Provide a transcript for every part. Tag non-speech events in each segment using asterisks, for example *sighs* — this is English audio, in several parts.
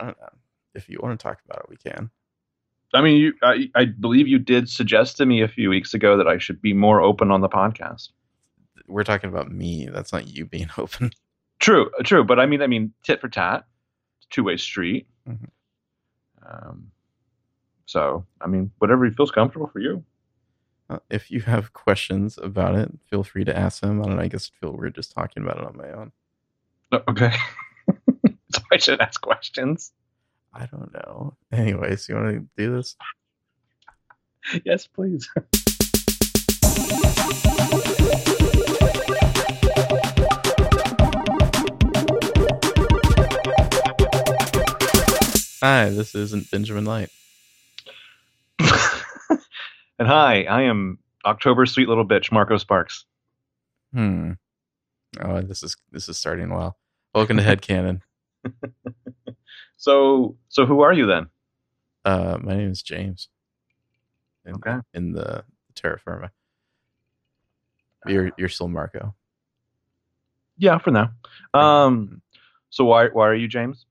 I don't know. If you want to talk about it, we can. I mean, you, I, I believe you did suggest to me a few weeks ago that I should be more open on the podcast. We're talking about me. That's not you being *laughs* open. True, true. But I mean, I mean, tit for tat, two way street. Mhm. Um, so I mean, whatever feels comfortable for you. Uh, if you have questions about it, feel free to ask them. I don't know. I guess I feel weird just talking about it on my own. Oh, Okay. *laughs* *laughs* should ask questions. I don't know. Anyways, you want to do this? Yes, please. *laughs* Hi, this isn't Benjamin Light. *laughs* and hi, I am October's sweet little bitch, Marco Sparks. Hmm. Oh, this is this is starting well. Welcome to Headcanon. *laughs* So, so who are you then? Uh, my name is James. In, Okay. In the Terra Firma. You're you're still Marco. Yeah, for now. Um, so why why are you James?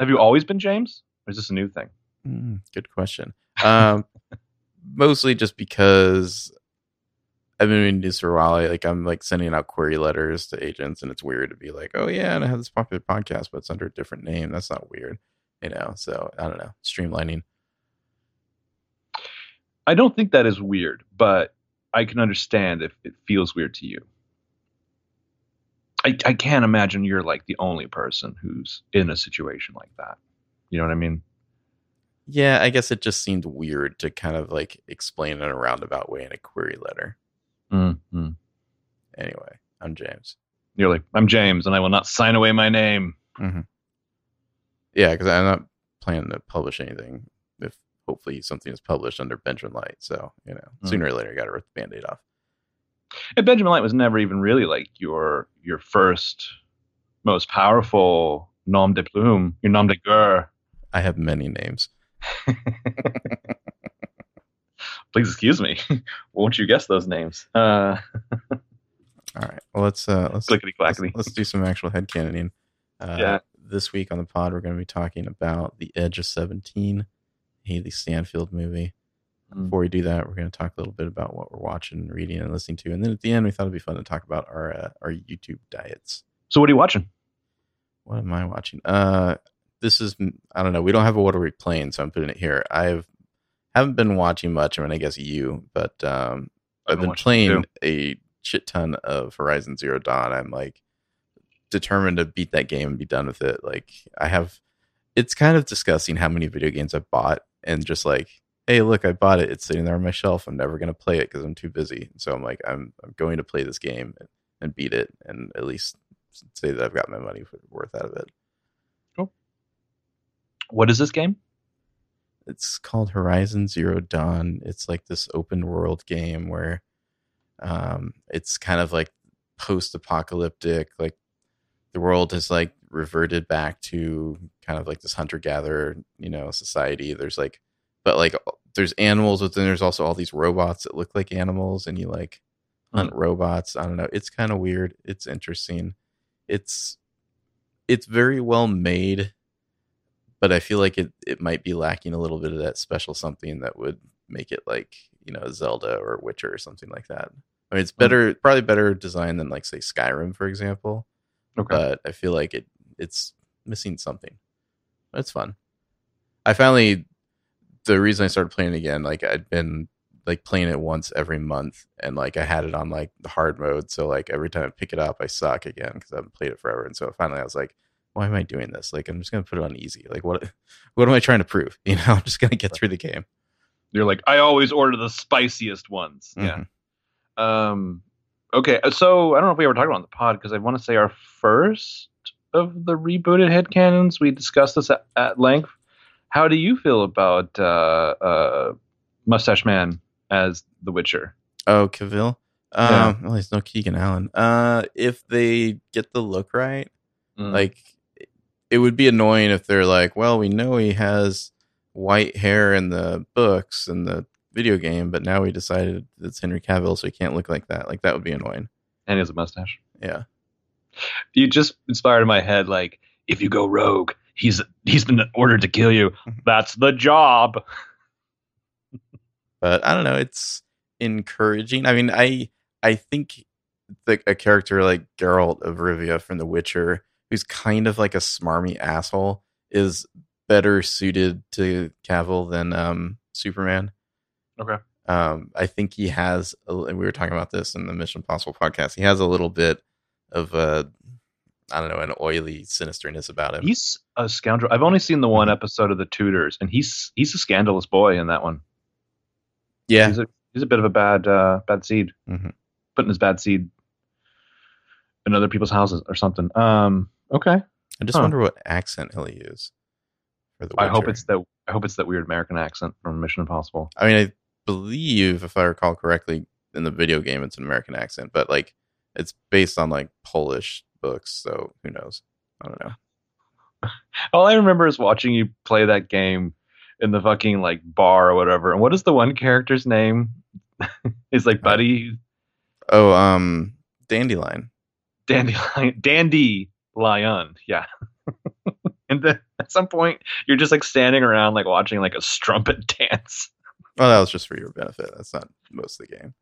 Have you always been James, or is this a new thing? Mm, good question. Um, *laughs* mostly just because I've been doing this for a while. Like I'm like sending out query letters to agents, and it's weird to be like, "Oh yeah, and I have this popular podcast, but it's under a different name." That's not weird, you know. So I don't know, streamlining. I don't think that is weird, but I can understand if it feels weird to you. I, I can't imagine you're like the only person who's in a situation like that. You know what I mean? Yeah, I guess it just seemed weird to kind of like explain in a roundabout way in a query letter. Mm-hmm. Anyway, I'm James. You're like, I'm James, and I will not sign away my name. Yeah, because I'm not planning to publish anything. If hopefully something is published under Benjamin Light, so you know, Mm. sooner or later, I got to rip the band-aid off. And Benjamin Light was never even really like your your first, most powerful nom de plume, your nom de guerre. I have many names. *laughs* Please excuse me. *laughs* Won't you guess those names? Uh, *laughs* All right. Well, let's uh let's clickety let's, clackety. let's do some actual headcanoning. Uh, Yeah. This week on the pod, we're going to be talking about The Edge of Seventeen, Hailee Steinfeld movie. Mm. Before we do that, we're going to talk a little bit about what we're watching, reading, and listening to, and then at the end, we thought it'd be fun to talk about our uh, our YouTube diets. So what are you watching? What am I watching? Uh, this is I don't know. We don't have a we playing, so I'm putting it here. I've haven't been watching much. I mean, I guess you, but um, I've been playing a shit ton of Horizon Zero Dawn. I'm like determined to beat that game and be done with it. Like I have, it's kind of disgusting how many video games I've bought and just like, hey, look, I bought it. It's sitting there on my shelf. I'm never gonna play it because I'm too busy. So I'm like, I'm I'm going to play this game and, and beat it and at least say that I've got my money worth out of it. Cool. What is this game? It's called Horizon Zero Dawn. It's like this open world game where um it's kind of like post apocalyptic, like the world has like reverted back to kind of like this hunter gatherer, you know, society. There's like but like there's animals, but then there's also all these robots that look like animals and you like hunt robots. I don't know. It's kind of weird. It's interesting. It's it's very well made but I feel like it it might be lacking a little bit of that special something that would make it like you know Zelda or Witcher or something like that. I mean, it's mm. better, probably better design than like say Skyrim, for example. Okay. But I feel like it it's missing something. But it's fun. I finally the reason I started playing again, like I'd been like playing it once every month, and like I had it on like the hard mode, so like every time I pick it up, I suck again because I haven't played it forever. And so finally, I was like, why am I doing this? Like, I'm just gonna put it on easy. Like, what *laughs* what am I trying to prove? *laughs* You know, I'm just gonna get through the game. You're like, I always order the spiciest ones. Yeah. Mhm. Um, okay, so I don't know if we ever talked about on the pod because I want to say our first of the rebooted headcanons. We discussed this at, at length. How do you feel about uh, uh, Mustache Man as The Witcher? Oh, Cavill. Yeah. Um, well, there's no Keegan Allen. Uh, if they get the look right, Mm. like it would be annoying if they're like, well, we know he has white hair in the books and the video game, but now we decided it's Henry Cavill, so he can't look like that. Like that would be annoying. and he has a mustache. Yeah. You just inspired in my head, like if you go rogue, he's he's been ordered to kill you. Mm-hmm. That's the job. but I don't know. It's encouraging. I mean, I I think the, a character like Geralt of Rivia from The Witcher, who's kind of like a smarmy asshole, is better suited to Cavill than um, Superman. Okay. Um, I think he has, a, we were talking about this in the Mission Impossible podcast. He has a little bit of a, I don't know, an oily sinisterness about him. He's a scoundrel. I've only seen the one Mhm. episode of The Tudors, and he's he's a scandalous boy in that one. yeah, He's a he's a bit of a bad uh, bad seed, Mhm. putting his bad seed in other people's houses or something. Um. Okay. I just huh. wonder what accent he'll use for the. I hope it's that. I hope it's that weird American accent from Mission Impossible. I mean, I believe, if I recall correctly, in the video game, it's an American accent, but like it's based on like Polish books, so who knows? I don't know. *laughs* All I remember is watching you play that game in the fucking like bar or whatever. And what is the one character's name? *laughs* Is like Buddy Oh, um, Dandelion. Dandelion Dandy Lion. Yeah. *laughs* and then at some point you're just like standing around like watching like a strumpet *laughs* dance. Well, that was just for your benefit. That's not most of the game.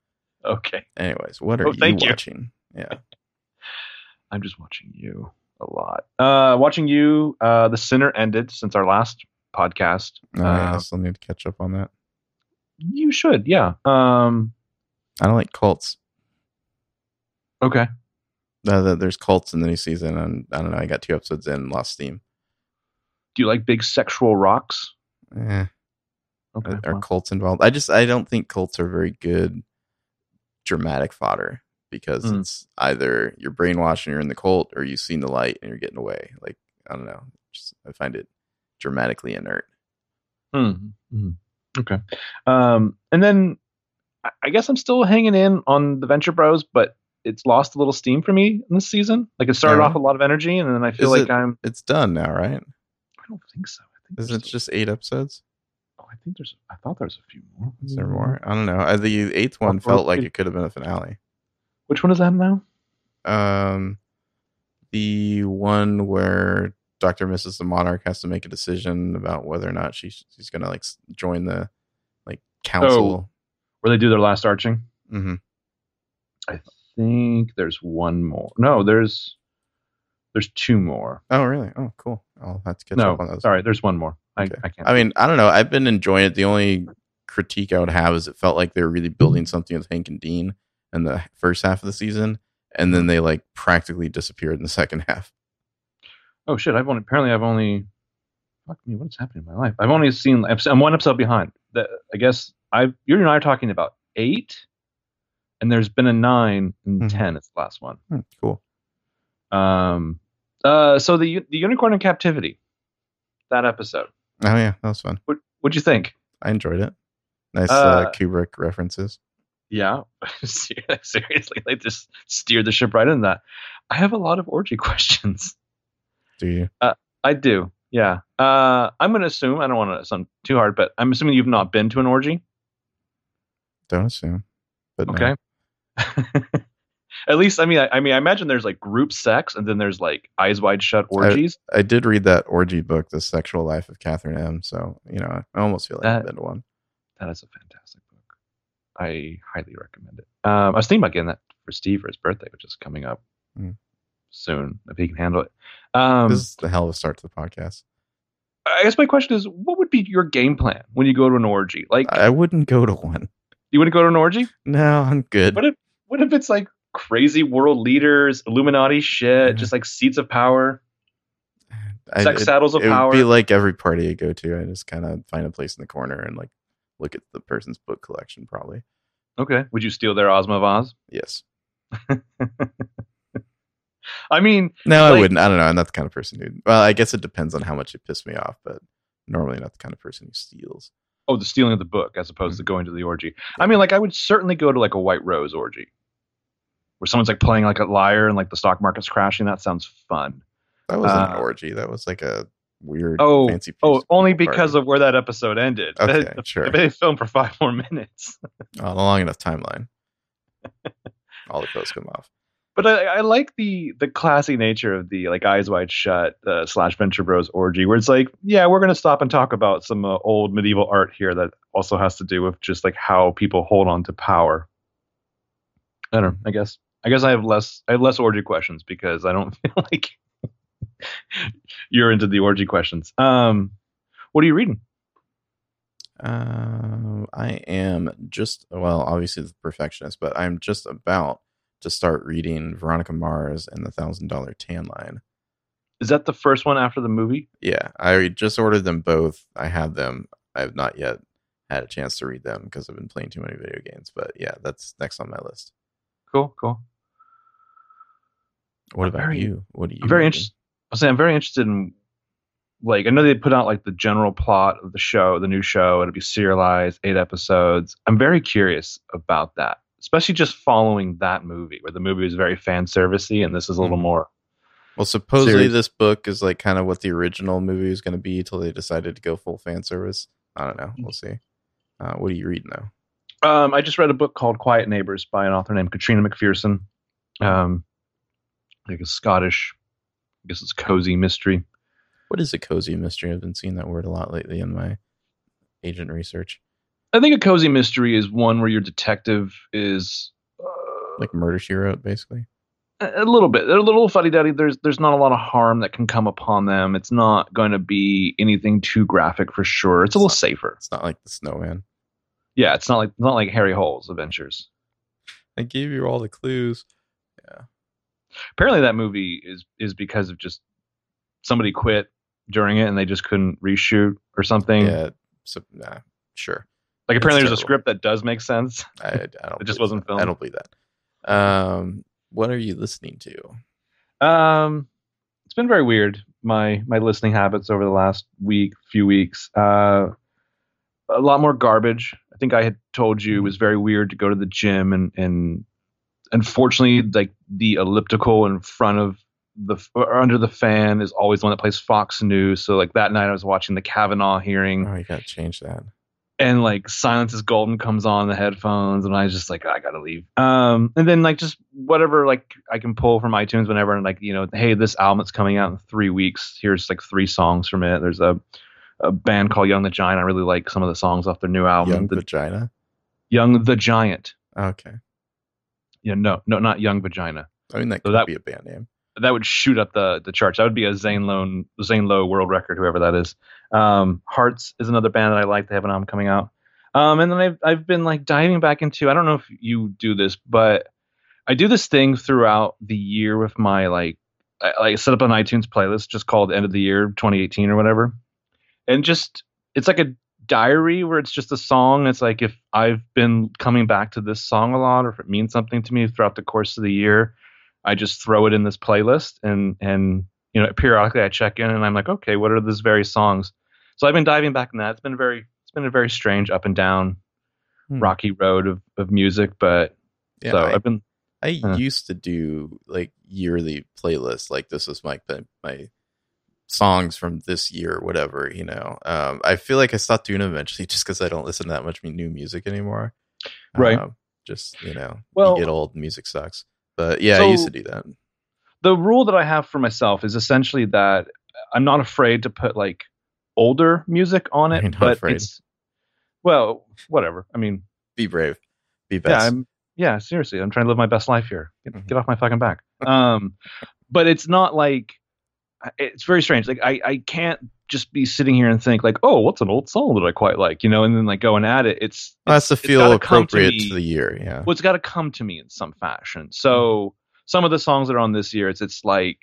Okay. Anyways, what are Oh, you you. watching? Yeah. *laughs* I'm just watching you a lot. Uh watching you, uh The Sinner ended since our last podcast. Oh, yeah, I Uh, still need to catch up on that. you should, yeah. Um I don't like cults. okay. Uh, there's cults in the new season, and I don't know. I got two episodes in, lost steam. Do you like big sexual rocks? Eh, Okay. are well, cults involved? I just I don't think cults are very good dramatic fodder because Mm. it's either you're brainwashed and you're in the cult, or you've seen the light and you're getting away. Like I don't know. Just I find it dramatically inert. Hmm. Hmm. Okay. Um, and then I- I guess I'm still hanging in on the Venture Bros, but it's lost a little steam for me in this season. Like it started Yeah. off with a lot of energy, and then I feel Is like it- I'm. It's done now, right? I don't think so. I think Is it just eight episodes? Oh, I think there's. I thought there was a few more. Is there more? I don't know. Uh, The eighth one or felt like it- could have been a finale. Which one is that now? Um, the one where Doctor Mrs. the Monarch has to make a decision about whether or not she she's gonna like join the like council. Where they do their last arching? hmm I think there's one more. No, there's. There's two more. Oh, really? Oh, cool. I'll have to catch no, up on those. sorry, there's one more. I, Okay. I can't. I mean, I don't know. I've been enjoying it. The only critique I would have is it felt like they were really building something with Hank and Dean in the first half of the season, and then they like practically disappeared in the second *laughs* half. Oh shit! I've only apparently I've only fuck me. What's happening in my life? I've only seen. I'm one episode behind. The, I guess I you and I are talking about eight, and there's been a nine and Mhm. ten. It's the last one. Hmm, cool. Um. Uh. So the the unicorn in captivity, that episode. Oh yeah, that was fun. What what'd you think? I enjoyed it. Nice uh, Uh, Kubrick references. Yeah, *laughs* seriously, they just steered the ship right in that. I have a lot of orgy *laughs* questions. Do you? I do. Yeah. Uh, I'm going to assume, I don't want to sound too hard, but I'm assuming you've not been to an orgy. Don't assume. But no. *laughs* At least, I mean, I, I mean, I imagine there's like group sex, and then there's like eyes wide shut orgies. I did read that orgy book, The Sexual Life of Catherine M. So, you know, I almost feel like I've been to one. that is a fantastic book. I highly recommend it. Um, I was thinking about getting that for Steve for his birthday, which is coming up Mm. soon if he can handle it. Um, this is the hell of a start to the podcast. I guess my question is, what would be your game plan when you go to an orgy? Like, I wouldn't go to one. You want to go to an orgy? No, I'm good. What if what if it's like crazy world leaders, Illuminati shit, just like seats of power, I, sex it, saddles of it power? would be like every party I go to. I just kind of find a place in the corner and like look at the person's book collection. Probably okay, would you steal their Ozma vase? yes. *laughs* I mean, No, I wouldn't. I don't know. I'm not the kind of person who. Well, I guess it depends on how much it pissed me off, but normally not the kind of person who steals. Oh, the stealing of the book as opposed Mm-hmm. to going to the orgy. I mean, like I would certainly go to like a White Rose orgy, where someone's like playing like a lyre and like the stock market's crashing. That sounds fun. That wasn't an Uh, orgy. That was like a weird Oh, fancy. Oh, only because party. of where that episode ended. *laughs* Okay, They- sure. They filmed for five more minutes. Oh, a long enough timeline. *laughs* All the clothes come off. But I, I like the the classy nature of the like eyes wide shut uh, slash Venture Bros orgy, where it's like, yeah, we're gonna stop and talk about some uh, old medieval art here that also has to do with just like how people hold on to power. I don't know. I guess I guess I have less I have less orgy questions because I don't *laughs* feel like *laughs* you're into the orgy questions. Um, what are you reading? Um, I am just well, obviously the perfectionist, but I'm just about to start reading Veronica Mars and the Thousand Dollar Tan Line. Is that the first one after the movie? Yeah, I just ordered them both. I have them. I have not yet had a chance to read them because I've been playing too many video games. But yeah, that's next on my list. Cool, cool. What I'm about very- you? What do you? I'm very interested. I say I'm very interested in like I know they put out like the general plot of the show, the new show. It'll be serialized, eight episodes. I'm very curious about that, especially just following that movie, where the movie was very fan servicey, and this is a little Mhm. more. Well, supposedly series. this book is like kind of what the original movie was going to be till they decided to go full fan service. I don't know. We'll see. Uh, what are you reading though? Um, I just read a book called Quiet Neighbors by an author named Catriona McPherson. Um, like a Scottish, I guess it's cozy mystery. What is a cozy mystery? I've been seeing that word a lot lately in my agent research. I think a cozy mystery is one where your detective is uh, Like Murder She Wrote, basically. a a little bit. They're a little fuddy duddy. There's there's not a lot of harm that can come upon them. It's not going to be anything too graphic for sure. It's a little safer. It's not like the Snowman. Yeah, it's not like not like Harry Hole's adventures. I gave you all the clues. Yeah. Apparently, that movie is is because of just somebody quit during it and they just couldn't reshoot or something. Yeah. So, nah, sure. Like apparently, there's a script that does make sense. I, I don't. *laughs* It just believe wasn't that. filmed. I don't believe that. Um, what are you listening to? Um, it's been very weird. My my listening habits over the last week, few weeks. Uh, a lot more garbage. I think I had told you it was very weird to go to the gym and and unfortunately, like the elliptical in front of the or under the fan is always the one that plays Fox News. So like that night, I was watching the Kavanaugh hearing Oh, you got to change that. And like silence is golden comes on the headphones and i was just like i gotta leave. Um and then like just whatever like i can pull from itunes whenever and like you know hey this album that's coming out in three weeks. Here's like three songs from it. There's a a band called young the giant. I really like some of the songs off their new album. Young the, Vagina. young the giant. Okay. yeah no no not young vagina. I mean, that So could that- be a band name. That would shoot up the the charts. That would be a Zane Lowe Zane Lowe world record, whoever that is. Um, Hearts is another band that I like. They have an album coming out. Um, and then I've I've been like diving back into. I don't know if you do this, but I do this thing throughout the year with my like I, I set up an iTunes playlist just called End of the Year 2018 or whatever, and just it's like a diary where it's just a song. It's like if I've been coming back to this song a lot, or if it means something to me throughout the course of the year. I just throw it in this playlist and and you know periodically I check in and I'm like okay what are these various songs so I've been diving back in that it's been very it's been a very strange up and down Hmm. rocky road of, of music but Yeah, so I, I've been I uh. used to do like yearly playlists. Like this was my my songs from this year, or whatever. You know, um, I feel like I stopped doing them eventually *laughs* just because I don't listen to that much new music anymore. Right. Um, just you know, Well- you get old, music sucks. But yeah, I used to do that. the rule that I have for myself is essentially that I'm not afraid to put like older music on *laughs* it but afraid. it's well whatever I mean Be brave. Be yeah best. I'm yeah seriously I'm trying to live my best life here get, Mhm. get off my fucking back um but it's not like it's very strange like I I can't just be sitting here and think like oh what's an old song that I quite like you know and then like going at it it's That's to it's feel to appropriate me- to, the year. Yeah. well, it's got to come to me in some fashion. So some of the songs that are on this year, it's it's like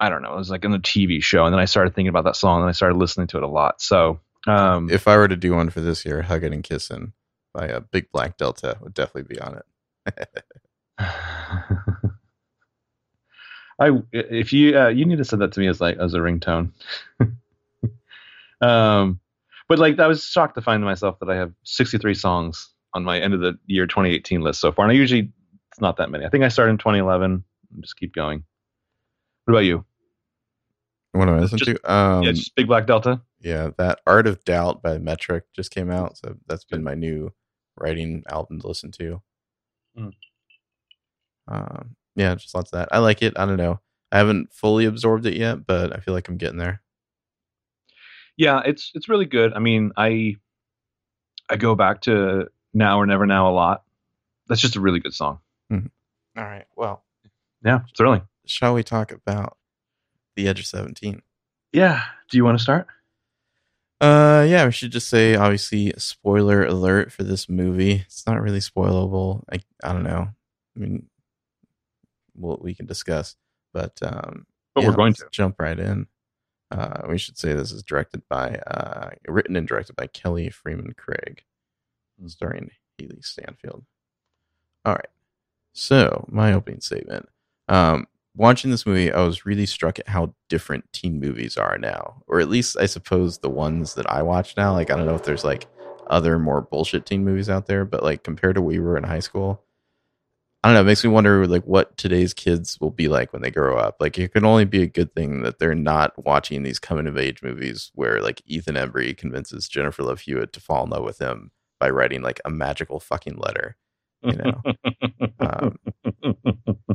I don't know, it was like in the TV show, and then I started thinking about that song, and I started listening to it a lot. So um, If I were to do one for this year, "Hugging and Kissing" by a Big Black Delta would definitely be on it. *sighs* *laughs* I if you uh, you need to send that to me as like as a ringtone. *laughs* um, but like I was shocked to find myself that I have 63 songs on my end of the year 2018 list so far, and I usually it's not that many. I think I started in 2011. and Just keep going. What about you? What am I listening Just- to? Um, yeah, just Big Black Delta. Yeah, that Art of Doubt by Metric just came out, so that's been my new writing album to listen to. Mm. Um, yeah, just lots of that. I like it. I don't know. I haven't fully absorbed it yet, but I feel like I'm getting there. Yeah, it's it's really good. I mean, I I go back to Now or Never Now a lot. That's just a really good song. All right. Well, Yeah, thrilling. shall we talk about the Edge of Seventeen? Yeah. Do you want to start? Uh, yeah, we should just say obviously spoiler alert for this movie. It's not really spoilable. I I don't know. I mean, well, we can discuss, but um, But yeah, we're going to. jump right in. Uh, we should say this is directed by, uh, written and directed by Kelly Fremon Craig, starring Hailee Steinfeld. All right. So my opening statement. Um, watching this movie, I was really struck at how different teen movies are now, or at least I suppose the ones that I watch now. Like I don't know if there's like other more bullshit teen movies out there, but like compared to we were in high school, I don't know. It makes me wonder like what today's kids will be like when they grow up. Like it can only be a good thing that they're not watching these coming of age movies where like Ethan Embry convinces Jennifer Love Hewitt to fall in love with him by writing like a magical fucking letter. You know, um,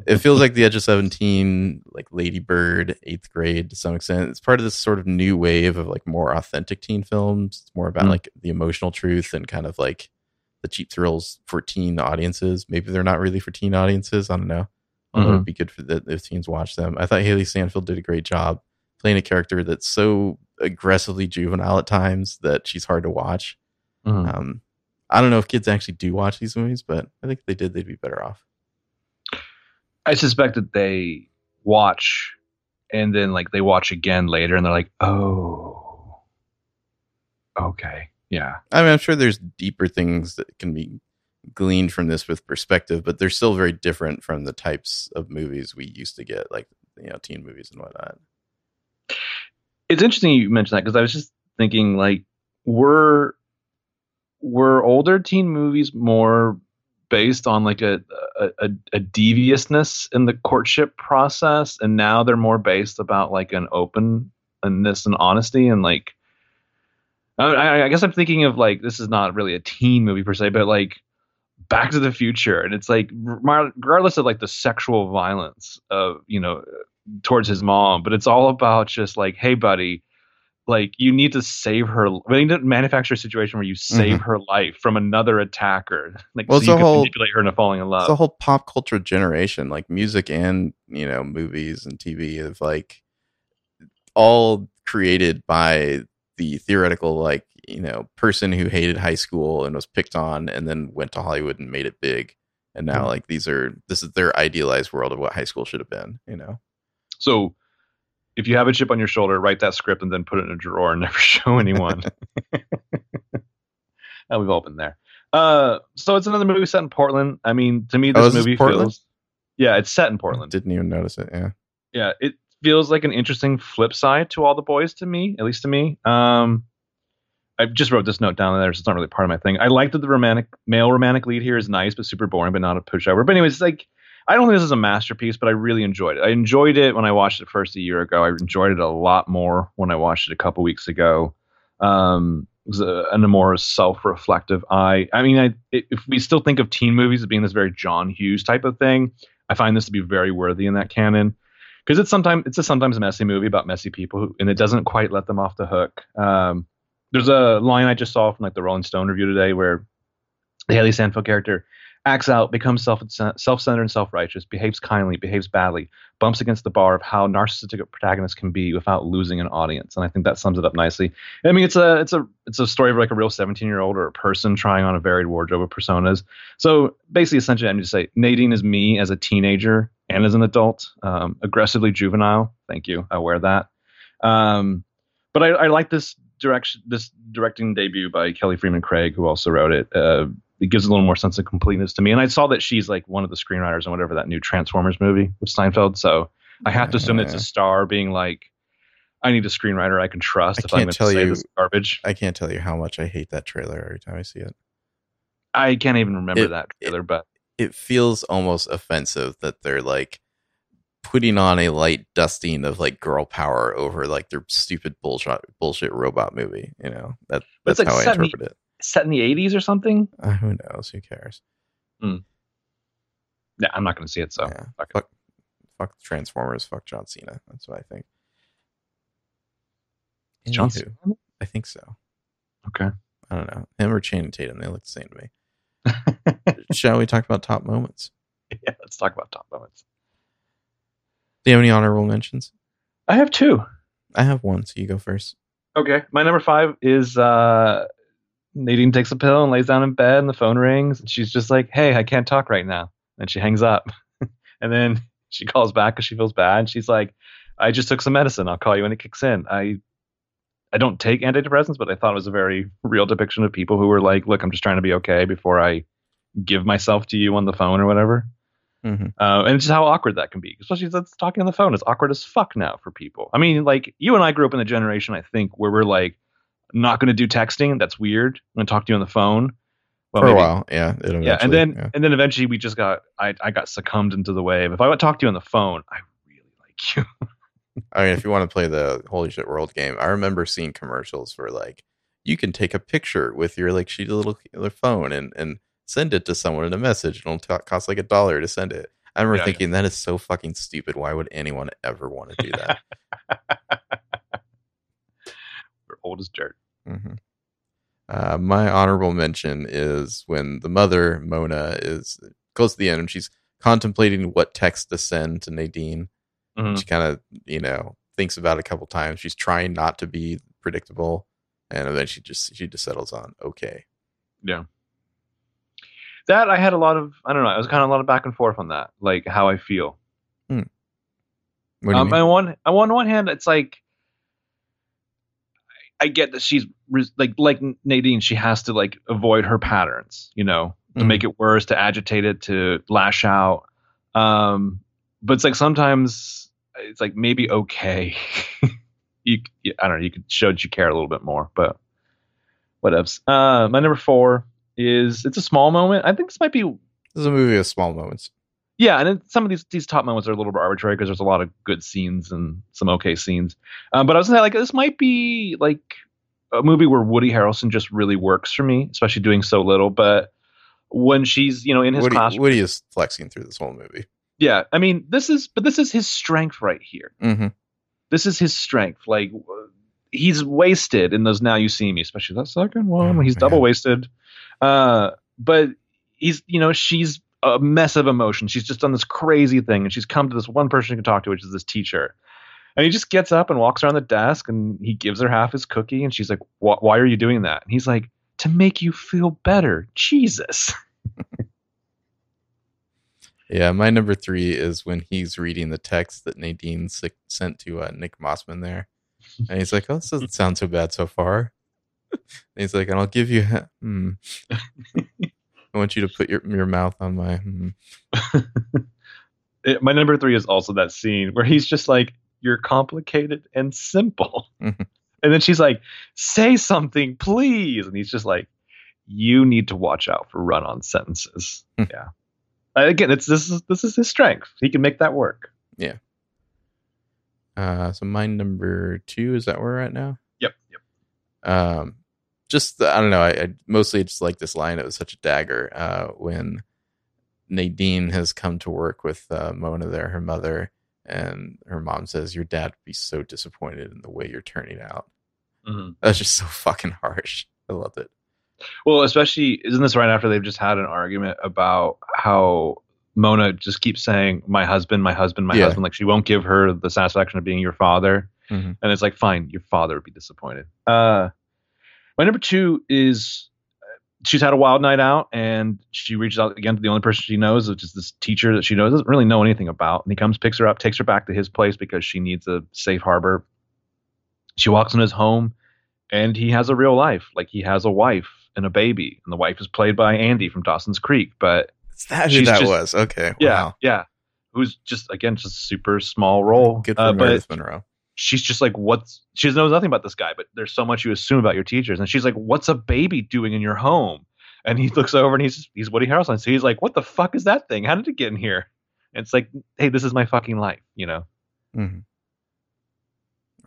it feels like the Edge of Seventeen, like Lady Bird, Eighth Grade to some extent. It's part of this sort of new wave of like more authentic teen films. It's more about Mm. like the emotional truth and kind of like the cheap thrills for teen audiences. Maybe they're not really for teen audiences. I don't know. Although Mhm. it'd be good for the if teens watch them. I thought Hailee Steinfeld did a great job playing a character that's so aggressively juvenile at times that she's hard to watch. Mhm. Um, I don't know if kids actually do watch these movies, but I think if they did, they'd be better off. I suspect that they watch and then like they watch again later and they're like, oh, okay, yeah. I mean, I'm sure there's deeper things that can be gleaned from this with perspective, but they're still very different from the types of movies we used to get, like you know, teen movies and whatnot. It's interesting you mentioned that because I was just thinking like, were were older teen movies more based on like a, a a a deviousness in the courtship process, and now they're more based about like an openness and honesty and like. I, I I guess I'm thinking of like this is not really a teen movie per se, but like Back to the Future, and it's like regardless of like the sexual violence of you know towards his mom, but it's all about just like, hey, buddy, like you need to save her. We need to manufacture a situation where you save her life from another attacker, *laughs* like Mm-hmm. Well, so you can whole- manipulate her into falling in love. It's a whole pop culture generation, like music and you know, movies and TV, of like all created by the theoretical like you know person who hated high school and was picked on, and then went to Hollywood and made it big. And now, Mhm. like these are this is their idealized world of what high school should have been. You know. So if you have a chip on your shoulder, write that script and then put it in a drawer and *laughs* never show anyone. and *laughs* we've all been there. Uh, so it's another movie set in Portland. I mean, to me, Oh, this is this movie Portland? feels. Yeah, it's set in Portland. Didn't even notice it. Yeah. yeah, it feels like an interesting flip side to all the boys to me, at least to me. Um, I just wrote this note down there, so it's not really part of my thing. I like that the romantic male romantic lead here is nice, but super boring, but not a pushover. But anyways, it's like I don't think this is a masterpiece, but I really enjoyed it. I enjoyed it when I watched it first a year ago. I enjoyed it a lot more when I watched it a couple weeks ago. Um, it was a, a more self-reflective eye. I mean, I, if we still think of teen movies as being this very John Hughes type of thing, I find this to be very worthy in that canon because it's sometimes it's a sometimes messy movie about messy people, who, and it doesn't quite let them off the hook. Um, there's a line I just saw from like the Rolling Stone review today where the Hailee Steinfeld character acts out, becomes self self-centered and self-righteous, behaves kindly, behaves badly, bumps against the bar of how narcissistic a protagonist can be without losing an audience, and I think that sums it up nicely. I mean, it's a it's a it's a story of like a real 17 year old or a person trying on a varied wardrobe of personas. So basically, essentially, I'm just say Nadine is me as a teenager and as an adult, um, aggressively juvenile. Thank you, I wear that. Um, but I, I like this direction, this directing debut by Kelly Fremon Craig, who also wrote it. Uh, it gives a little more sense of completeness to me. And I saw that she's like one of the screenwriters on whatever that new Transformers movie with Steinfeld. So I have to assume it's a star being like, I need a screenwriter I can trust I if I'm can't going to tell say you- this garbage. I can't tell you how much I hate that trailer every time I see it. I can't even remember It- that trailer, but It feels almost offensive that they're like putting on a light dusting of like girl power over like their stupid bullshit bullshit robot movie. You know that that's like how I set in the- interpret it. set in the 80s or something. Uh, who knows? Who cares? Yeah, I'm not going to see it. So yeah. fuck. Fuck, fuck Transformers. Fuck John Cena. That's what I think. John Cena? I think so. Okay. I don't know. Him or Channing Tatum. They look the same to me. Shall we talk about top moments? *laughs* yeah, let's talk about top moments. Do you have any honorable mentions? I have two. I have one, so you go first. Okay. My number five is uh, Nadine takes a pill and lays down in bed, and the phone rings, and she's just like, "Hey, I can't talk right now," and she hangs up. *laughs* and then she calls back because she feels bad. And she's like, "I just took some medicine. I'll call you when it kicks in." I I don't take antidepressants, but I thought it was a very real depiction of people who were like, "Look, I'm just trying to be okay before I give myself to you on the phone or whatever." Mm-hmm. Uh, and it's just how awkward that can be, especially that's talking on the phone. It's awkward as fuck now for people. I mean, like you and I grew up in a generation, I think, where we're like not going to do texting. That's weird. I'm going to talk to you on the phone. Well, For a while, yeah. yeah, and then yeah. and then eventually we just got I I got succumbed into the wave. If I would talk to you on the phone, I really like you. *laughs* I mean, if you want to play the Holy Shit World game, I remember seeing commercials for like you can take a picture with your like shitty little little phone and and send it to someone in a message. And it'll t- cost like a dollar to send it. I remember Yeah, yeah. thinking that is so fucking stupid. Why would anyone ever want to do that? *laughs* We're old as dirt. hmm Uh, my honorable mention is when the mother Mona is close to the end and she's contemplating what text to send to Nadine. Mhm. She kind of you know thinks about it a couple times. She's trying not to be predictable, and then she just she just settles on okay. Yeah. That I had a lot of I don't know. I was kind of a lot of back and forth on that, like how I feel. You Um, on one on one hand, it's like I get that she's like like Nadine. She has to like avoid her patterns, you know, to Mhm. make it worse, to agitate it, to lash out. Um, but it's like sometimes it's like maybe okay. *laughs* you, I don't know. You could show that you care a little bit more, but whatevs. Uh, my number four is it's a small moment. I think this might be This is a movie of small moments. yeah, and it, some of these these top moments are a little bit arbitrary because there's a lot of good scenes and some okay scenes. Um, but I was gonna say like this might be like a movie where Woody Harrelson just really works for me, especially doing so little. But when she's you know in his Woody, class, Woody is flexing through this whole movie. Yeah, I mean this is but this is his strength right here. Mm-hmm. This is his strength. Like he's wasted in those Now You See Me, especially that second one. when he's Oh, double wasted. Uh, but he's you know she's a mess of emotion. She's just done this crazy thing, and she's come to this one person she can talk to, which is this teacher. And he just gets up and walks around the desk, and he gives her half his cookie, and she's like, "Why are you doing that?" And he's like, "To make you feel better." Jesus. *laughs* Yeah, my number three is when he's reading the text that Nadine sent to uh, Nick Mossman there, and he's like, "Oh, this doesn't sound so bad so far." and he's like, "And I'll give you, ha- hmm. I want you to put your your mouth on my." Hmm. *laughs* It- my number three is also that scene where he's just like, "You're complicated and simple," Mhm. and then she's like, "Say something, please," and he's just like, "You need to watch out for run-on sentences." Hmm. yeah. Uh, Again, it's this is this is his strength. He can make that work. Yeah. Uh, so my number two is that where we're at now? Yep. Yep. um just the, i don't know I, I mostly just like this line it was such a dagger uh when nadine has come to work with uh, mona there her mother and her mom says your dad would be so disappointed in the way you're turning out that's just so fucking harsh i loved it Well, especially isn't this right after they've just had an argument about how Mona just keeps saying my husband, my husband, my Yeah. husband. Like she won't give her the satisfaction of being your father. Mhm. And it's like, fine, your father would be disappointed. Uh, my number two is uh, she's had a wild night out and she reaches out again to the only person she knows, which is this teacher that she knows doesn't really know anything about. And he comes, picks her up, takes her back to his place because she needs a safe harbor. She walks in his home and he has a real life. Like he has a wife and a baby. And the wife is played by Andy from Dawson's Creek. But that who that just- was okay yeah, wow. yeah. Who's just again just a super small role. good for Uh, meredith monroe she's just like, what's she knows nothing about this guy, but there's so much you assume about your teachers. And she's like, What's a baby doing in your home? And he *laughs* looks over and he's he's Woody Harrelson. So he's like, What the fuck is that thing? How did it get in here? And it's like, hey, this is my fucking life, you know? hmm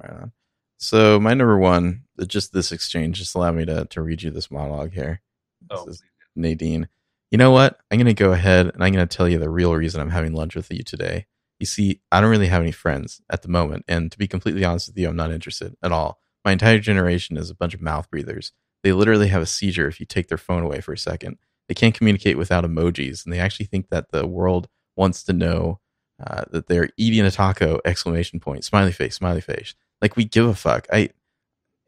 right on so my number one just this exchange just allow me to to read you this monologue here this Oh, is Nadine. You know what? I'm going to go ahead and I'm going to tell you the real reason I'm having lunch with you today. You see, I don't really have any friends at the moment. And to be completely honest with you, I'm not interested at all. My entire generation is a bunch of mouth breathers. They literally have a seizure if you take their phone away for a second. They can't communicate without emojis. And they actually think that the world wants to know uh, that they're eating a taco, exclamation point, smiley face, smiley face. Like we give a fuck. I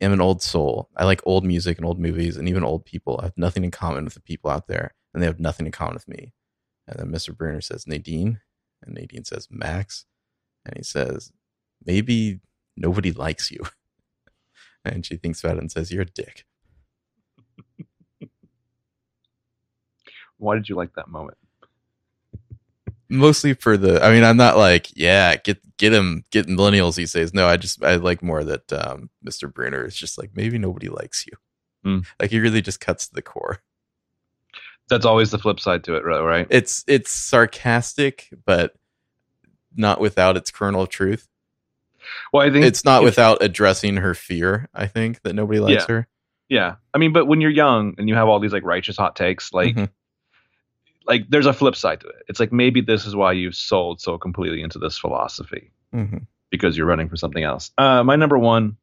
am an old soul. I like old music and old movies and even old people. I have nothing in common with the people out there, and they have nothing in common with me. And then Mr. Bruner says, Nadine. And Nadine says, Max. And he says, maybe nobody likes you. *laughs* and she thinks about it and says, You're a dick. *laughs* Why did you like that moment? Mostly for the I mean, I'm not like, yeah, get get him get millennials these days. No, I just I like more that um, Mr. Bruner is just like maybe nobody likes you. Mm. Like he really just cuts to the core. That's always the flip side to it, right? It's it's sarcastic, but not without its kernel of truth. Well, I think It's not without addressing her fear. I think that nobody likes Yeah. her. Yeah, I mean, but when you're young and you have all these like righteous hot takes, like Mhm. Like there's a flip side to it. It's like maybe this is why you've sold so completely into this philosophy Mhm. because you're running for something else. Uh, my number one,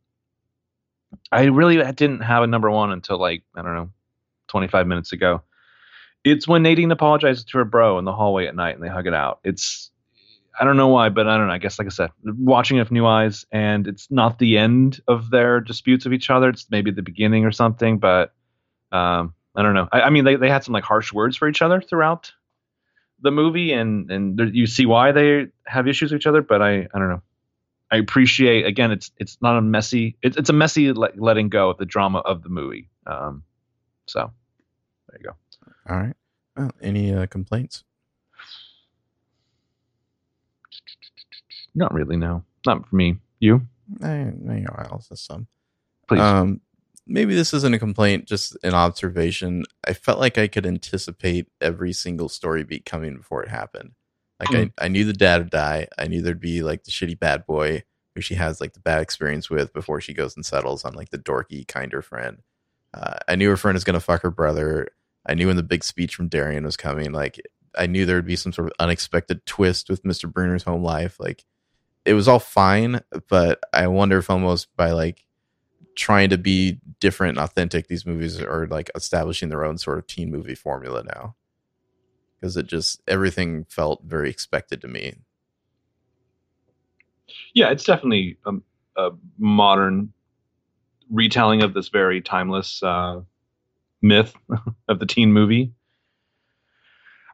I really didn't have a number one until like I don't know, 25 minutes ago. It's when Nadine apologizes to her bro in the hallway at night and they hug it out. It's I don't know why, but I don't know. I guess like I said, watching it with new eyes, and it's not the end of their disputes of each other. It's maybe the beginning or something, but um, I don't know. I, I mean, they, they had some like harsh words for each other throughout the movie, and and there, you see why they have issues with each other. But I I don't know. I appreciate again. It's it's not a messy. It's it's a messy let, letting go of the drama of the movie. Um, so there you go. All right. Well, any uh, complaints? Not really. No, not for me. You I, I also some. please. Um, maybe this isn't a complaint, just an observation. I felt like I could anticipate every single story beat coming before it happened. Like Mm. I, I knew the dad would die. I knew there'd be like the shitty bad boy who she has like the bad experience with before she goes and settles on like the dorky, kinder friend. Uh, I knew her friend was gonna fuck her brother. I knew when the big speech from Darian was coming. Like I knew there would be some sort of unexpected twist with Mr. Bruner's home life. Like it was all fine, but I wonder if almost by like trying to be different and authentic, these movies are like establishing their own sort of teen movie formula now. Because it just everything felt very expected to me. yeah, it's definitely a, a modern retelling of this very timeless uh, myth *laughs* of the teen movie.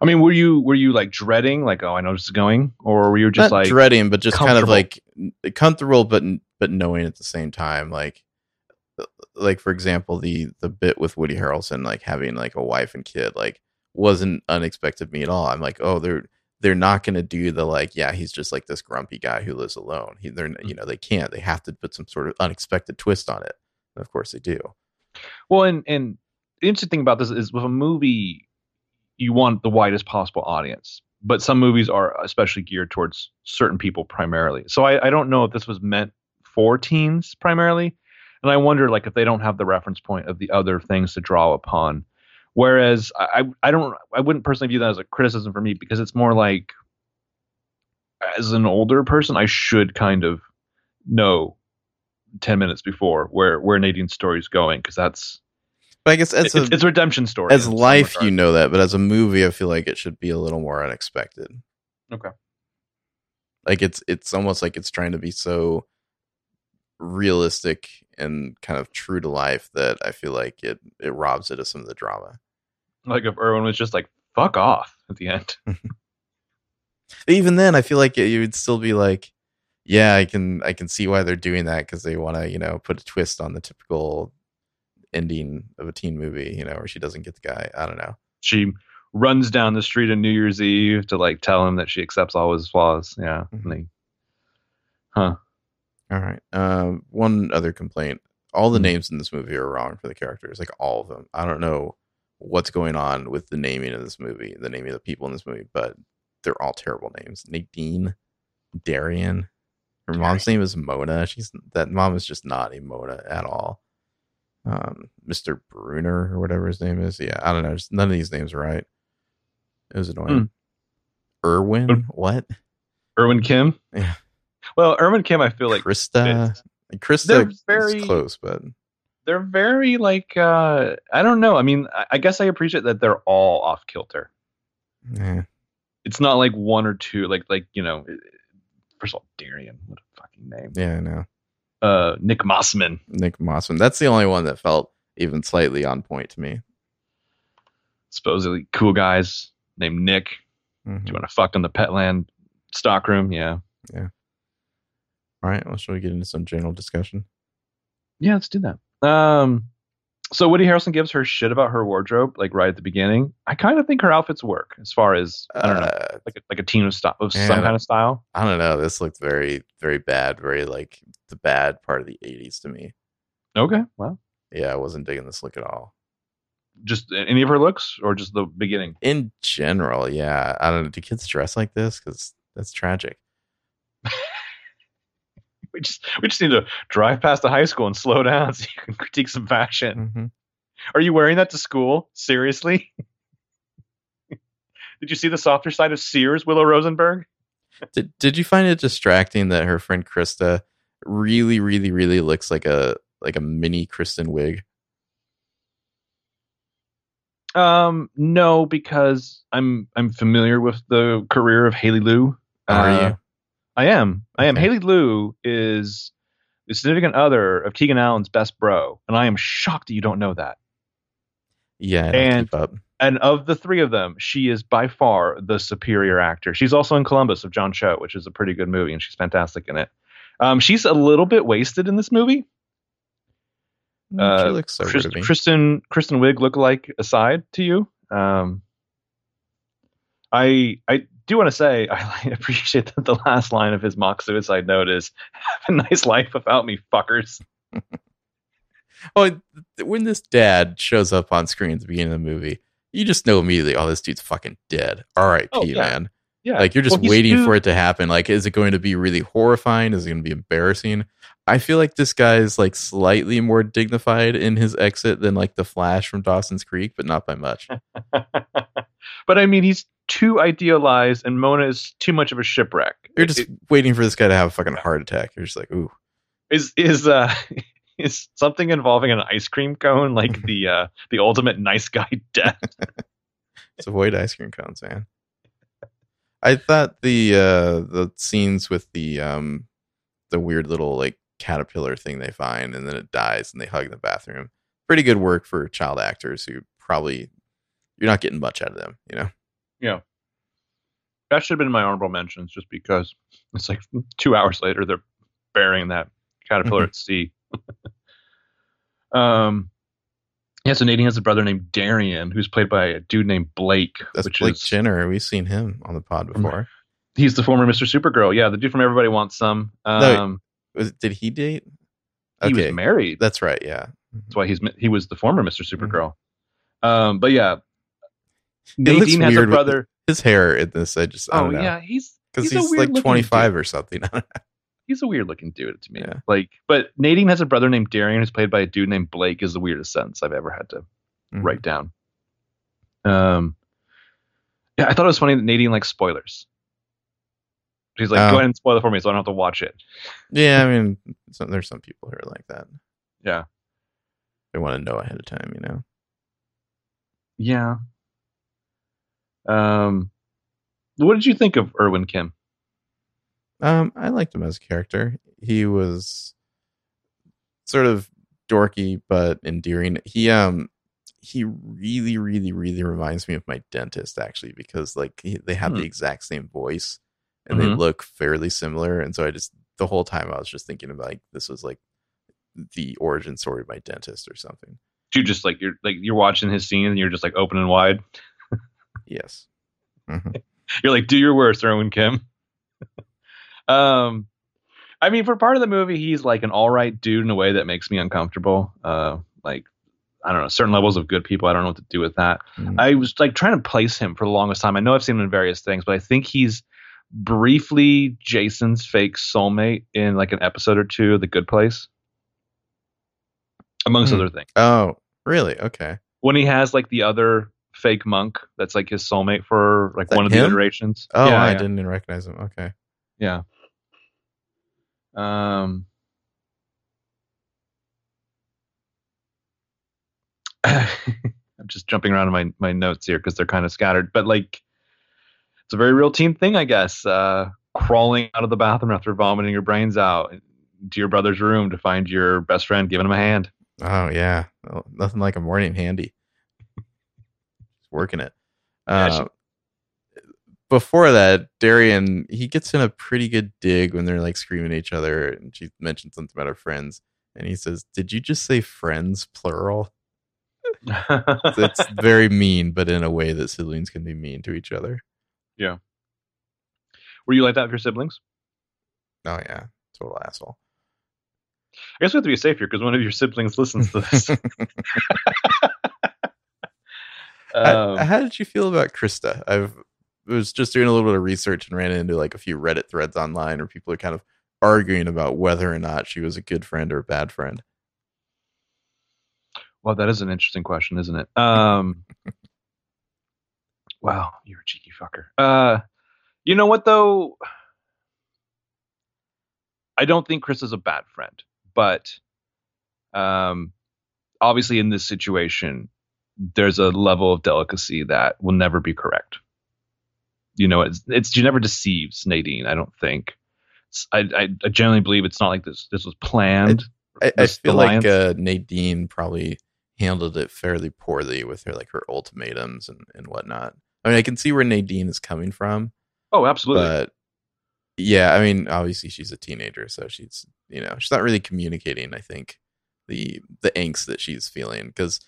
I mean, were you were you like dreading, like, oh, I know this is going, or were you just Not like, dreading, but just kind of like comfortable, but but knowing at the same time, like like for example, the the bit with Woody Harrelson, like having like a wife and kid, like wasn't unexpected to me at all. I'm like, oh, they're they're not going to do the like, yeah, he's just like this grumpy guy who lives alone. He, they're mm. you know they can't. They have to put some sort of unexpected twist on it. And of course, they do. Well, and and the interesting thing about this is with a movie, you want the widest possible audience, but some movies are especially geared towards certain people primarily. So I, I don't know if this was meant for teens primarily, and I wonder like if they don't have the reference point of the other things to draw upon. Whereas I I don't I wouldn't personally view that as a criticism for me because it's more like as an older person I should kind of know 10 minutes before where where Nadine's story is going because that's But I guess as it's, a, it's a redemption story. as life, you know that, but as a movie, I feel like it should be a little more unexpected. Okay. Like it's it's almost like it's trying to be so realistic and kind of true to life that I feel like it it robs it of some of the drama. like if Erwin was just like fuck off at the end. *laughs* Even then, I feel like it, you would still be like, yeah, I can I can see why they're doing that because they want to you know put a twist on the typical ending of a teen movie, you know, where she doesn't get the guy. I don't know. She runs down the street on New Year's Eve to like tell him that she accepts all his flaws. Yeah. Mhm. And they- huh. All right. Um, one other complaint: all the Hmm. names in this movie are wrong for the characters, like all of them. I don't know what's going on with the naming of this movie, the naming of the people in this movie, but they're all terrible names. Nadine, Darian. Her mom's name is Mona. She's that mom is just not a Mona at all. Um, Mr. Bruner or whatever his name is. Yeah, I don't know. Just none of these names are right. It was annoying. Erwin, what? Erwin Kim. Yeah. Well, Erwin Kim, I feel like Krista. Krista They're is very- close, but they're very like uh I don't know. I mean, I, I guess I appreciate that they're all off kilter. eh. It's not like one or two. Like like you know, first of all, Darian, what a fucking name. yeah, I know. Uh, Nick Mossman. Nick Mossman. That's the only one that felt even slightly on point to me. supposedly cool guys named Nick. Mhm. Do you want to fuck in the Petland stockroom? Yeah. Yeah. All right, well, shall we get into some general discussion? Yeah, let's do that. Um, so Woody Harrelson gives her shit about her wardrobe, like right at the beginning. I kind of think her outfits work as far as I don't know, Uh, like a, like a team of style of Yeah, some kind of style. I don't know. This looked very, very bad. Very like the bad part of the '80s to me. Okay, well, Yeah, I wasn't digging this look at all. just any of her looks or just the beginning. In general, yeah, I don't know. Do kids dress like this? Because that's tragic. We just we just need to drive past the high school and slow down *laughs* so you can critique some fashion. hmm Are you wearing that to school? Seriously? *laughs* Did you see the softer side of Sears, Willow Rosenberg? Did Did you find it distracting that her friend Krista really, really, really looks like a like a mini Kristen Wiig? Um, no, because I'm I'm familiar with the career of Haley Lu. Are Uh, you? I am. I am. Okay. Haley Lu is the significant other of Keegan Allen's best bro, and I am shocked that you don't know that. Yeah, and-. And of the three of them, she is by far the superior actor. She's also in Columbus of John Cho, which is a pretty good movie, and she's fantastic in it. Um, she's a little bit wasted in this movie. Mm, she uh, looks sober Chris. Kristen Kristen Wiig look like aside to you. Um, I I do want to say *laughs* I appreciate that the last line of his mock suicide note is "Have a nice life without me, fuckers." *laughs* Oh, when this dad shows up on screen at the beginning of the movie, you just know immediately, oh, this dude's fucking dead. R.I.P. Oh, yeah. man. Yeah, Like you're just Well, waiting too- for it to happen. Like, is it going to be really horrifying? Is it going to be embarrassing? I feel like this guy is like slightly more dignified in his exit than like the Flash from Dawson's Creek, but not by much. *laughs* but I mean, he's too idealized, and Mona is too much of a shipwreck. You're just It- waiting for this guy to have a fucking heart attack. You're just like, ooh, is is uh *laughs* is something involving an ice cream cone like *laughs* the uh the ultimate nice guy *laughs* death. let's avoid ice cream cones, man. I thought the uh the scenes with the um the weird little like caterpillar thing they find and then it dies and they hug in the bathroom. Pretty good work for child actors who probably you're not getting much out of them, you know. That should have been my honorable mentions, just because it's like two hours later they're burying that caterpillar at sea. *laughs* um, yeah. So Nadine has a brother named Darian, who's played by a dude named Blake, That's which Blake is Jenner. We've seen him on the pod before. he's the former Mr. Supergirl. Yeah, the dude from Everybody Wants Some. No, Um, Was, did he date? he was married. That's right. Yeah. That's why he's he was the former Mr. Supergirl. Um, but yeah, Mm-hmm. Nadine has a brother. His hair in this, I just I Oh don't know. yeah, he's Because he's, he's, like 25 dude. or something. *laughs* He's a weird looking dude to me. Yeah. Like, but Nadine has a brother named Darian who's played by a dude named Blake. Is the weirdest sentence I've ever had to Mhm. write down. Um, yeah, I thought it was funny that Nadine likes spoilers. She's like, Oh. go ahead and spoil it for me, so I don't have to watch it. Yeah, I mean, some, there's some people who are like that. Yeah. They want to know ahead of time, you know. Yeah. Um, what did you think of Erwin Kim? Um, I liked him as a character. He was sort of dorky but endearing. He um he really, really, really reminds me of my dentist actually because like he, they have Hmm. the exact same voice and they Mhm. look fairly similar. And so I just the whole time I was just thinking about like this was like the origin story of my dentist or something. You just like you're like you're watching his scene and you're just like opening wide. Yes. Mhm. *laughs* You're like, do your worst, Erwin Kim. *laughs* um, I mean, for part of the movie, he's like an all right dude in a way that makes me uncomfortable. Uh, like, I don't know, certain levels of good people. I don't know what to do with that. Mhm. I was like trying to place him for the longest time. I know I've seen him in various things, but I think he's briefly Jason's fake soulmate in like an episode or two of The Good Place, amongst Hmm. other things Oh, really? Okay. when he has like the other fake monk that's like his soulmate for like one of the iterations. Oh, yeah, I yeah, didn't even recognize him. Okay. Yeah. Um. *laughs* I'm just jumping around in my my notes here because they're kind of scattered, but like it's a very real team thing, I guess. Uh, crawling out of the bathroom after vomiting your brains out to your brother's room to find your best friend, giving him a hand. Oh yeah, Well, nothing like a morning handy. Working it. Uh, before that, Darian he gets in a pretty good dig when they're like screaming at each other, and she mentions something about her friends, and he says, "Did you just say friends plural?" *laughs* It's very mean, but in a way that siblings can be mean to each other. Yeah. Were you like that with your siblings? Oh yeah, total asshole. I guess we have to be safe here because one of your siblings listens to this. *laughs* How- Um, how did you feel about Krista? I've was just doing a little bit of research and ran into like a few Reddit threads online where people are kind of arguing about whether or not she was a good friend or a bad friend. Well, that is an interesting question, isn't it? Um, *laughs* wow, you're a cheeky fucker. Uh, you know what though? I don't think Chris is a bad friend, but um, obviously in this situation, there's a level of delicacy that will never be correct. You know, it's it's she never deceives Nadine. I don't think. I, I I generally believe it's not like this. This was planned. I, I feel like uh, Nadine probably handled it fairly poorly with her like her ultimatums and, and whatnot. I mean, I can see where Nadine is coming from, oh, absolutely. but yeah, I mean, obviously she's a teenager, so she's you know she's not really communicating. I think the the angst that she's feeling because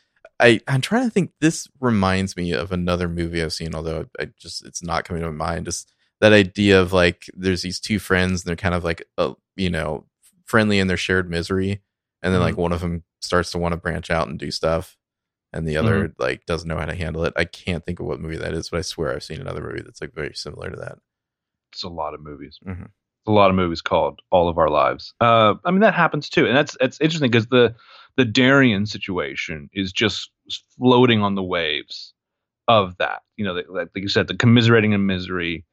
I I'm trying to think. This reminds me of another movie I've seen, although I just it's not coming to my mind. Just that idea of like there's these two friends and they're kind of like uh, you know friendly in their shared misery, and then like one of them starts to want to branch out and do stuff. And the other like doesn't know how to handle it. I can't think of what movie that is, but I swear I've seen another movie that's like very similar to that. it's a lot of movies. Mhm. A lot of movies called All of Our Lives. Uh, I mean that happens too, and that's that's interesting because the the Darian situation is just floating on the waves of that. You know, like, like you said, the commiserating in misery,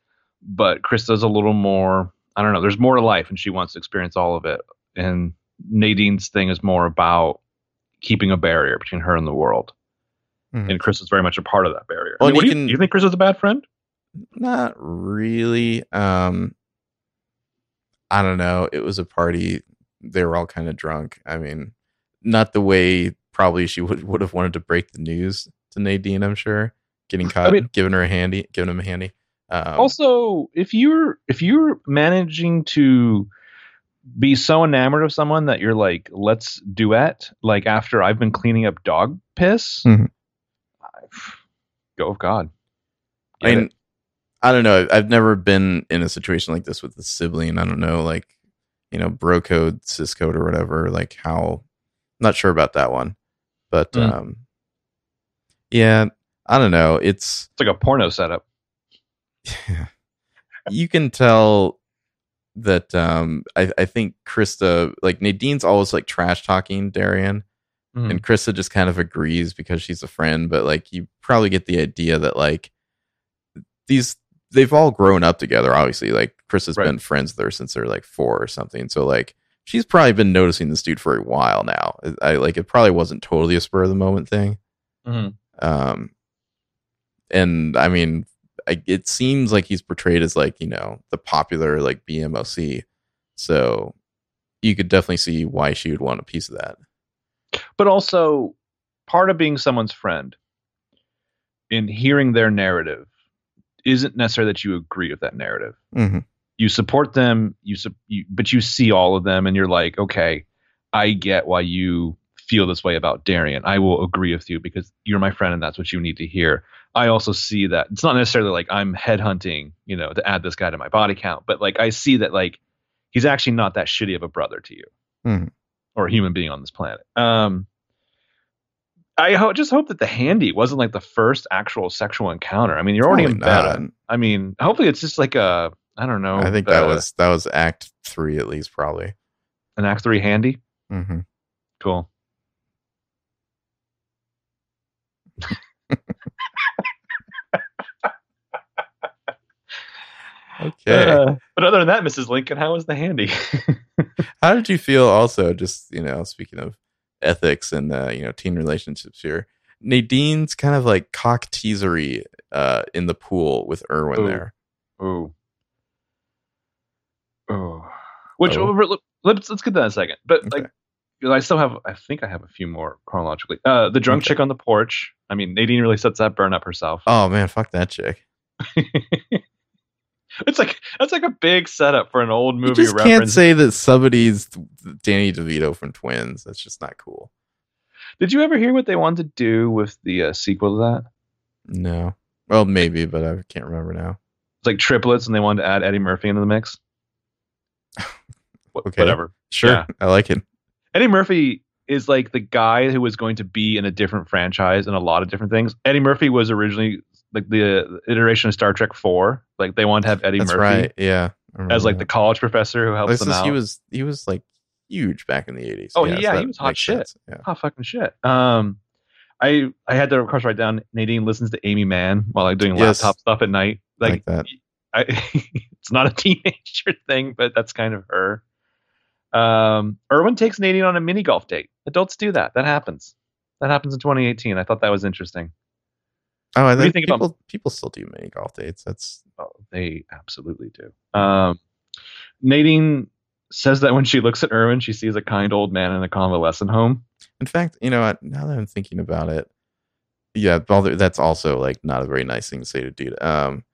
but Krista's a little more. I don't know. There's more to life, and she wants to experience all of it. And Nadine's thing is more about keeping a barrier between her and the world. Mhm. And Chris is very much a part of that barrier. Well, I mean, you do, you, can- do you think Chris is a bad friend? Not really. Um I don't know. It was a party. They were all kind of drunk. I mean, not the way probably she would would have wanted to break the news to Nadine, I'm sure. Getting caught, mean- giving her a handy, giving him a handy. Um, also if you're if you're managing to be so enamored of someone that you're like let's duet like after i've been cleaning up dog piss Mhm. I- go of god I mean, it? I don't know. I've never been in a situation like this with a sibling. I don't know, like, you know, bro code, cis code, or whatever. Like, how? Not sure about that one, but Mm. um, yeah, I don't know. It's it's like a porno setup you can tell that um, I, I think Krista, like Nadine's always like trash talking Darian, Mhm. and Krista just kind of agrees because she's a friend. But like, you probably get the idea that like these they've all grown up together. Obviously, like Krista's Right. been friends with her since they're like four or something. So like. She's probably been noticing this dude for a while now. I like it. Probably wasn't totally a spur of the moment thing. Mhm. Um, and I mean, I, it seems like he's portrayed as like you know the popular like BMOC, so you could definitely see why she would want a piece of that. but also part of being someone's friend in hearing their narrative isn't necessarily that you agree with that narrative Mm-hmm. You support them you, sup- you but you see all of them and you're like okay i get why you feel this way about darian i will agree with you because you're my friend and that's what you need to hear i also see that it's not necessarily like i'm headhunting you know to add this guy to my body count but like i see that like he's actually not that shitty of a brother to you Mhm. or a human being on this planet um I ho- just hope that the handy wasn't like the first actual sexual encounter. I mean, you're already in bed. I mean, hopefully it's just like a I don't know. I think that uh, was that was Act Three at least, probably. An Act Three handy. Mm-hmm. Cool. *laughs* okay. Uh, but other than that, Mrs. Lincoln, how was the handy? *laughs* how did you feel? Also, just you know, speaking of ethics and uh, you know teen relationships here, Nadine's kind of like cock teasery uh, in the pool with Erwin Ooh. there. Ooh oh. Which Oh. over- let's let's get that in a second. But Okay. like, I still have. I think I have a few more chronologically. Uh, the drunk Okay. chick on the porch. I mean, Nadine really sets that burn up herself. Oh man, fuck that chick. *laughs* it's like that's like a big setup for an old You movie just can't say that somebody's Danny DeVito from Twins. That's just not cool. Did you ever hear what they wanted to do with the uh, sequel to that? No. Well, maybe, but I can't remember now. It's like triplets, and they wanted to add Eddie Murphy into the mix. *laughs* Okay. Whatever. Sure, Yeah. I like it. Eddie Murphy is like the guy who was going to be in a different franchise and a lot of different things. Eddie Murphy was originally like the iteration of Star Trek Four. Like they wanted to have Eddie That's Murphy right. Yeah, as like the college professor who helps This them is- out. he was he was like huge back in the eighties. Oh, yeah, he was hot shit. Yeah. oh fucking shit. Um, I I had to of course write down Nadine listens to Aimee Mann while I'm doing Yes. laptop stuff at night. Like, Like, that. I, *laughs* it's not a teenager *laughs* thing, but that's kind of her. Um, Erwin takes Nadine on a mini golf date. Adults do that. That happens. That happens in 2018. I thought that was interesting. Oh, I think think about- people people still do mini golf dates. That's Oh, they absolutely do. Um, Nadine says that when she looks at Erwin, she sees a kind old man in a convalescent home. in fact, you know, what, now that I'm thinking about it, yeah, that's also like not a very nice thing to say to dude. Um,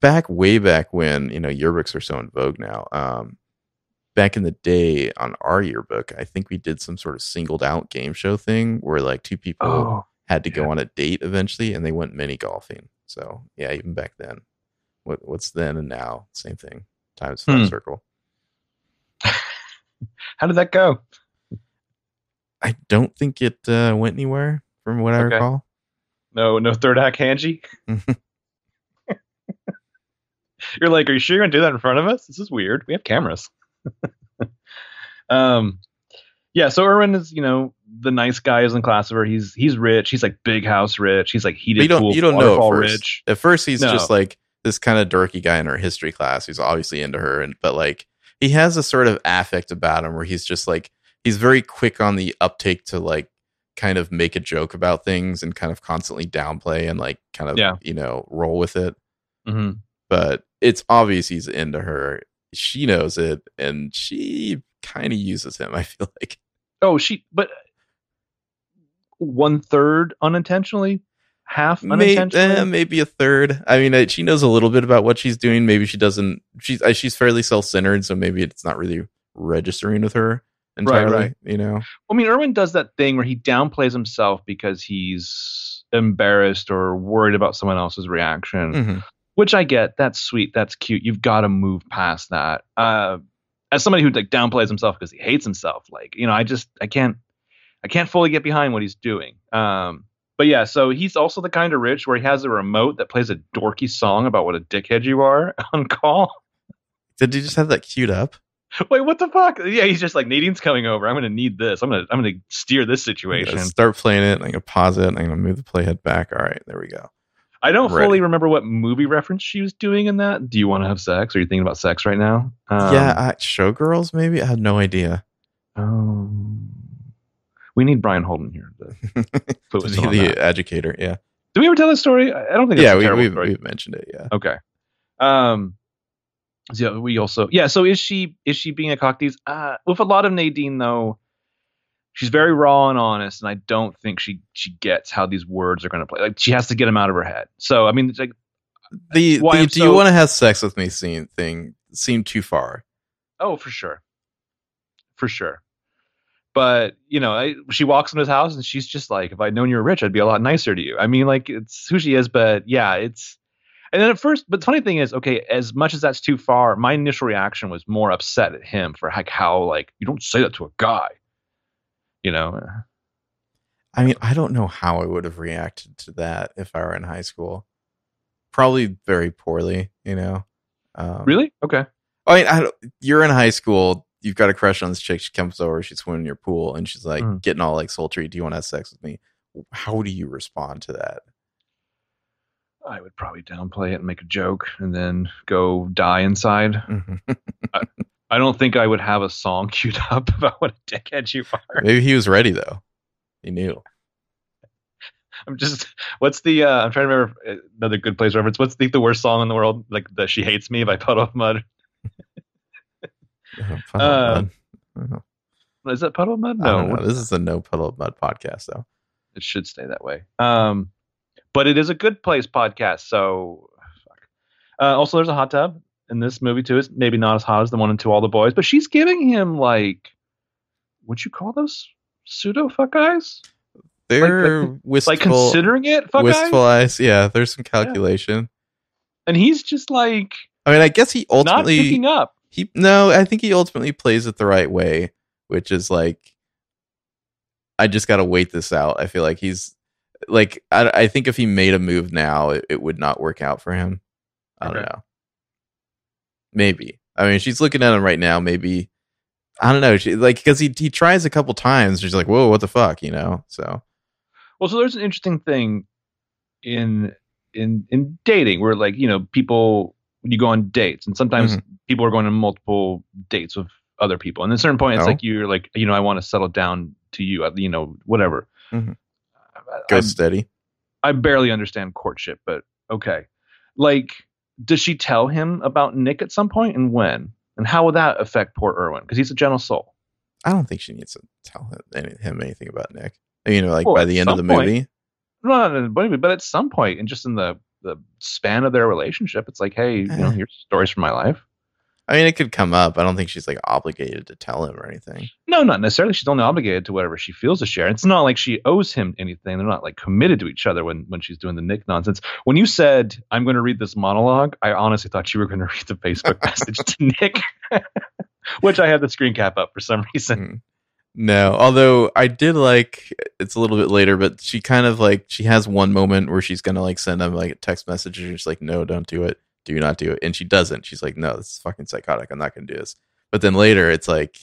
back way back when you know yearbooks are so in vogue now. Um, back in the day on our yearbook, I think we did some sort of singled out game show thing where like two people Oh, had to go on a date eventually, and they went mini golfing. So yeah, even back then, what what's then and now, same thing. Times Hmm. circle. *laughs* how did that go? I don't think it uh, went anywhere from what I Okay. recall. No, no third act Hanji. *laughs* *laughs* You're like, are you sure you're gonna do that in front of us? This is weird. We have cameras. *laughs* um, yeah. So Erwin is, you know, the nice guy is in class of her. He's he's rich. He's like big house rich. He's like heated But you don't pool, you don't know at first. rich. At first, he's No. just like this kind of dorky guy in her history class who's obviously into her, and but like he has a sort of affect about him where he's just like he's very quick on the uptake to like kind of make a joke about things and kind of constantly downplay and like kind of Yeah. you know roll with it. hmm But it's obvious he's into her. She knows it, and she kind of uses him. *laughs* I feel like. Oh, she, but one third unintentionally, half May- unintentionally. eh, maybe a third. I mean, uh, she knows a little bit about what she's doing. Maybe she doesn't. She's uh, she's fairly self centered, so maybe it's not really registering with her entirely. right. You know, I mean, Erwin does that thing where he downplays himself because he's embarrassed or worried about someone else's reaction. Mhm. Which I get. That's sweet. That's cute. You've got to move past that. Uh, as somebody who like downplays himself because he hates himself, like you know, I just I can't I can't fully get behind what he's doing. Um, but yeah, so he's also the kind of rich where he has a remote that plays a dorky song about what a dickhead you are *laughs* on call. did you just have that queued up? Wait, what the fuck? Yeah, he's just like Nadine's coming over. I'm gonna need this. I'm gonna I'm gonna steer this situation. start playing it. I'm gonna pause it. I'm gonna move the playhead back. All right, there we go. I don't Ready. fully remember what movie reference she was doing in that. Do you want to have sex? Are you thinking about sex right now? Um, yeah, Showgirls. Maybe I had no idea. Um, we need Brian Holden here. To *laughs* put us the educator. Yeah, Did we ever tell this story? I don't think. It's yeah. a we, we've, we've mentioned it. Yeah. Okay. Um. so Yeah, we also yeah. So is she is she being a cocktease? Uh, with a lot of Nadine though, she's very raw and honest, and I don't think she she gets how these words are going to play. Like she has to get them out of her head. So I mean, it's like The, Why the do you want to have sex with me scene thing seemed too far. oh for sure, for sure. But you know, I, she walks into his house and she's just like, "If I'd known you were rich, I'd be a lot nicer to you." I mean, like it's who she is, but yeah, it's. And then at first, but the funny thing is, okay, as much as that's too far, my initial reaction was more upset at him for like how like you don't say that to a guy, you know? I mean, I don't know how I would have reacted to that if I were in high school. Probably very poorly, you know. Um, Really? Okay. I mean, I you're in high school. You've got a crush on this chick. She comes over. She's swimming in your pool, and she's like Mm. getting all like sultry. Do you want to have sex with me? How do you respond to that? I would probably downplay it and make a joke and then go die inside. Mhm. I don't think I would have a song *laughs* queued up about what a dickhead you are. Maybe he was ready though. He knew. I'm just, what's the, uh, I'm trying to remember uh, another good place reference. What's the, the worst song in the world? Like the She Hates Me by Puddle of Mudd. *laughs* Oh, Uh, mud. Oh, Is that Puddle of Mudd? No, don't know. what- This is a no puddle of mudd podcast though. it should stay that way. Um, but it is a good place podcast. So, fuck. Uh, also, there's a hot tub in this movie too. Is maybe not as hot as the one in To All the Boys, but she's giving him like, would you call those pseudo fuck eyes? They're wistful, Like considering it fuck wistful eyes, eyes. Yeah, there's some calculation. and he's just like I mean, I guess he not ultimately picking up. he no, I think he ultimately plays it the right way, which is like I just got to wait this out. I feel like he's like I, I think if he made a move now, it, it would not work out for him. I don't Okay. know. Maybe. I mean, she's looking at him right now. Maybe I don't know. She like because he he tries a couple times. She's like, "Whoa, what the fuck?" You know. So Well, so there's an interesting thing in in in dating where like you know people you go on dates and sometimes Mm-hmm. people are going on multiple dates with other people and at a certain point it's Oh. like you're like you know I want to settle down to you uh, you know whatever. Mhm. Go I, steady. I barely understand courtship, but okay. Like, does she tell him about Nick at some point and when? And how will that affect poor Erwin? Because he's a gentle soul. I don't think she needs to tell him, any, him anything about Nick. You know, like Well, by the end of the point. movie. Not in the movie, but at some point, and just in the the span of their relationship, it's like, hey, you know, Eh. here's stories from my life. I mean, it could come up. I don't think she's like obligated to tell him or anything. No, not necessarily. She's only obligated to whatever she feels to share. It's not like she owes him anything. They're not like committed to each other when when she's doing the Nick nonsense. When you said I'm going to read this monologue, I honestly thought you were going *laughs* to read the Facebook message to Nick, *laughs* which I had the screen cap up for some reason. Mm. No, although I did like it's a little bit later, but she kind of like she has one moment where she's gonna like send him like a text message and she's like, No, don't do it. Do not do it. And she doesn't. She's like, No, this is fucking psychotic. I'm not gonna do this. But then later it's like,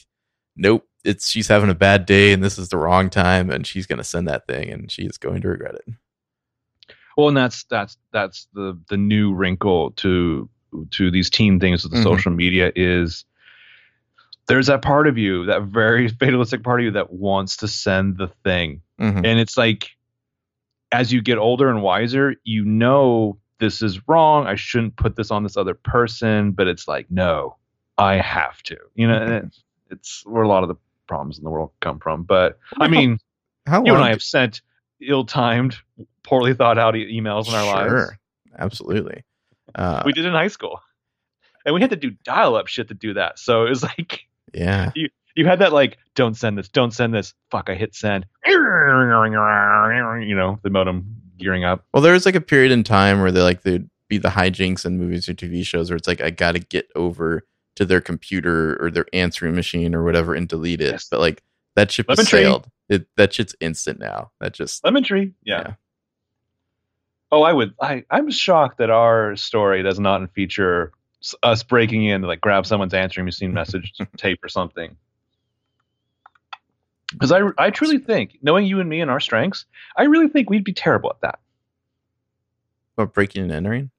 Nope, it's she's having a bad day and this is the wrong time and she's gonna send that thing and she is going to regret it. Well, and that's that's that's the the new wrinkle to to these teen things with the Mhm. social media is there's that part of you, that very *laughs* fatalistic part of you that wants to send the thing. Mhm. And it's like as you get older and wiser, you know this is wrong. I shouldn't put this on this other person, but it's like, no, I have to. You know, it's, it's where a lot of the problems in the world come from. But I mean, How you and I have sent ill-timed, poorly thought out e- emails in our lives. Absolutely. Uh, We did in high school. And we had to do dial-up shit to do that. So it was *laughs* like yeah. you you had that like, don't send this, don't send this. Fuck, I hit send. You know, the modem gearing up. Well, there was like a period in time where they like they'd be the hijinks in movies or TV shows where it's like I got to get over to their computer or their answering machine or whatever and delete it. Yes. But like that ship Lemon sailed. It that shit's instant now. That just Lemon tree. Yeah. Yeah. Oh, I would. I I'm shocked that our story does not feature us breaking in to like grab someone's answering machine *laughs* message tape or something. Because I I truly think, knowing you and me and our strengths, I really think we'd be terrible at that. oh, breaking and entering.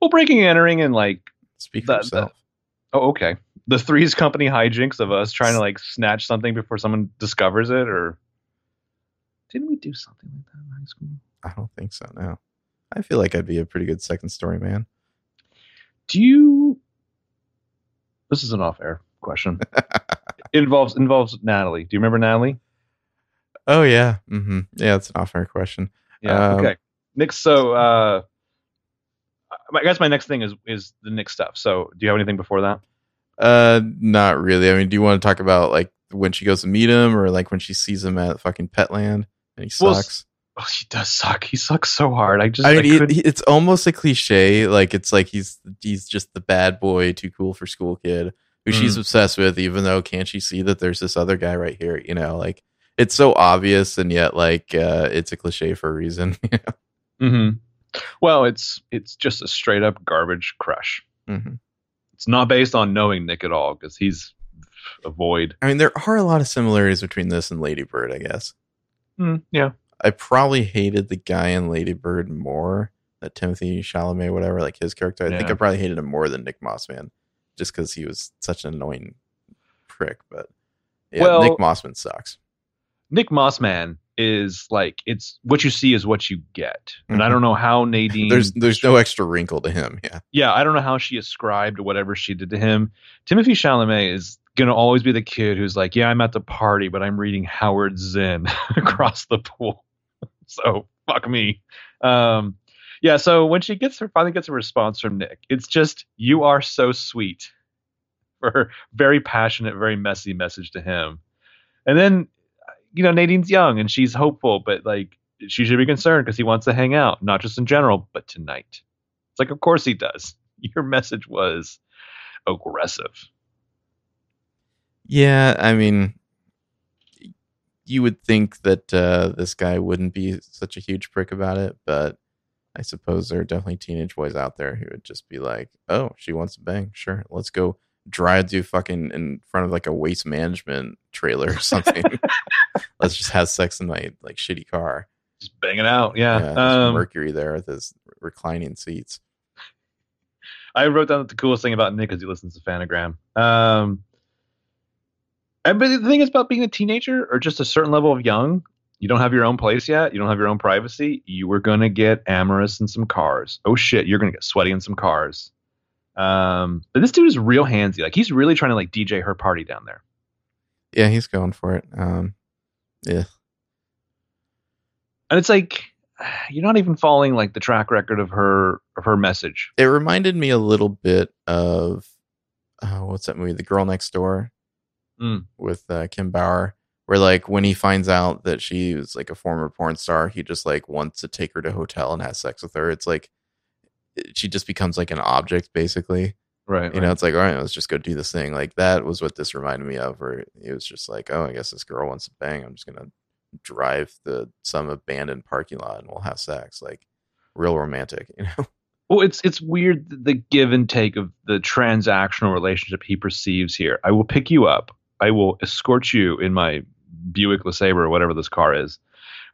Well, breaking and entering and like, Speak for That- yourself. oh, okay, the Three's Company hijinks of us trying to like snatch something before someone discovers it, or didn't we do something like that in high school? I don't think so. No. I feel like I'd be a pretty good second story man. do you this is an off-air question *laughs* it involves involves natalie do you remember natalie Oh yeah. Mm-hmm. Yeah, it's an off-air question. yeah Um, okay nick so uh i guess my next thing is is the nick stuff so do you have anything before that Uh, not really. I mean, do you want to talk about like when she goes to meet him, or like when she sees him at fucking Petland and he Well, sucks? oh he does suck he sucks so hard i just I I mean, it, it's almost a cliche. Like it's like he's he's just the bad boy, too cool for school kid who she's Mm. obsessed with. Even though can't she see that there's this other guy right here? You know, like it's so obvious, and yet like uh, it's a cliche for a reason. *laughs* Mhm. well it's it's just a straight up garbage crush Mhm. it's not based on knowing nick at all because he's a void I mean, there are a lot of similarities between this and Lady Bird. I guess Mm, yeah I probably hated the guy in Lady Bird more that Timothée Chalamet, whatever, like his character. I think I probably hated him more than Nick Mossman, just because he was such an annoying prick. But yeah, Well- Nick Mossman sucks. Nick Mossman is like it's what you see is what you get, and I Mhm. don't know how Nadine. *laughs* There's there's no extra wrinkle to him. Yeah, yeah, I don't know how she ascribed whatever she did to him. Timothée Chalamet is gonna always be the kid who's like, yeah, I'm at the party, but I'm reading Howard Zinn *laughs* across the pool. *laughs* so fuck me. Um, yeah. So when she gets her finally gets a response from Nick, it's just you are so sweet. *laughs* For her very passionate, very messy message to him, and then you know Nadine's young and she's hopeful, but like she should be concerned because he wants to hang out, not just in general, but tonight. It's like, of course he does. *laughs* Your message was aggressive. yeah. I mean, you would think that uh, this guy wouldn't be such a huge prick about it, but I suppose there are definitely teenage boys out there who would just be like, "Oh, she wants to bang. Sure, let's go." drive to fucking in front of like a waste management trailer or something. *laughs* *laughs* Let's just have sex in my like shitty car. Just banging out. Yeah. there's um, Mercury there with his reclining seats. I wrote down the coolest thing about Nick is he listens to Fanagram. Um, and, but the thing is about being a teenager or just a certain level of young, you don't have your own place yet. You don't have your own privacy. You were going to get amorous in some cars. Oh shit, you're going to get sweaty in some cars. Um, but this dude is real handsy. Like he's really trying to like DJ her party down there. Yeah, he's going for it. Um, yeah, And it's like *sighs* you're not even following like the track record of her of her message. it reminded me a little bit of uh, what's that movie, The Girl Next Door, Mm. with uh, Kim Bauer, where like when he finds out that she was like a former porn star, he just like wants to take her to a hotel and have sex with her. It's like she just becomes like an object basically. Right. You know, it's like all right, let's just go do this thing. Like that was what this reminded me of, where it was just like, oh, I guess this girl wants to bang. I'm just gonna drive to some abandoned parking lot and we'll have sex. Like real romantic, *laughs* you know. Well, it's it's weird the give and take of the transactional relationship he perceives here. I will pick you up. I will escort you in my Buick LeSabre or whatever this car is.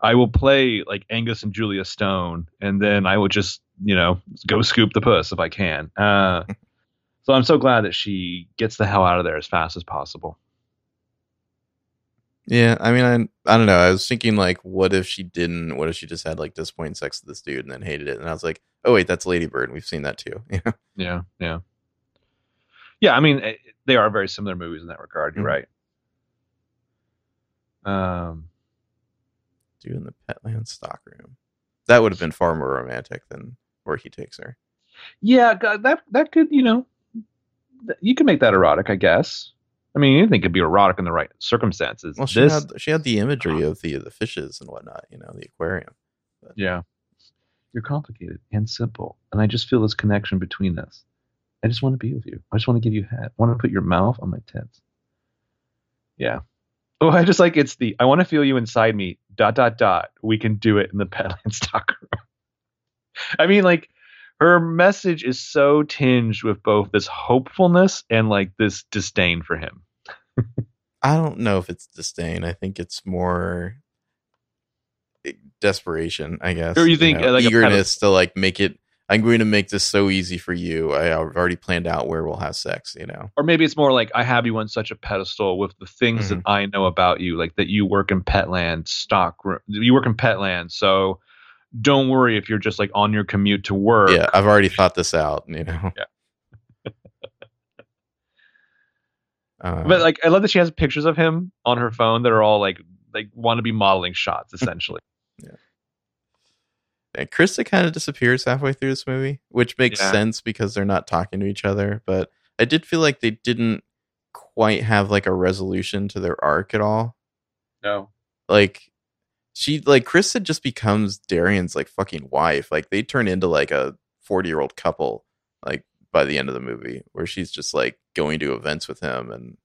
I will play like Angus and Julia Stone, and then I will just you know go scoop the puss if I can. Uh, *laughs* so I'm so glad that she gets the hell out of there as fast as possible. Yeah, I mean, I I don't know. I was thinking like, what if she didn't? What if she just had like disappointing sex with this dude and then hated it? And I was like, oh wait, that's Lady Bird. We've seen that too. yeah. *laughs* Yeah, yeah, yeah. I mean, eh, they are very similar movies in that regard. You're Mhm. right. Um, Dude in the Petland stock room. That would have been far more romantic than where he takes her. Yeah, that that could you know, you could make that erotic, I guess. I mean, anything could be erotic in the right circumstances. Well, she this, had she had the imagery of the the fishes and whatnot. You know, the aquarium. yeah, you're complicated and simple, and I just feel this connection between us. I just want to be with you. I just want to give you head. I want to put your mouth on my tits. Yeah. Oh, I just like it's the I want to feel you inside me. Dot dot dot. We can do it in the Petland stock *laughs* room. I mean, like her message is so tinged with both this hopefulness and like this disdain for him. I don't know if it's disdain. I think it's more eh, desperation. I guess. Or you think, uh, like a eagerness to like make it. I'm going to make this so easy for you. I, I've already planned out where we'll have sex. You know. or maybe it's more like I have you on such a pedestal with the things that I know about you, like that you work in Petland stock. You work in Petland, so don't worry if you're just like on your commute to work. Yeah, I've already thought this out. You know. *laughs* Yeah. *laughs* Uh, But like, I love that she has pictures of him on her phone that are all like like want to be modeling shots, essentially. *laughs* And Krista kind of disappears halfway through this movie, which makes Yeah. sense because they're not talking to each other. But I did feel like they didn't quite have like a resolution to their arc at all. no. Like she, like Krista, just becomes Darian's like fucking wife. Like they turn into like a forty year old couple. Like by the end of the movie, where she's just like going to events with him and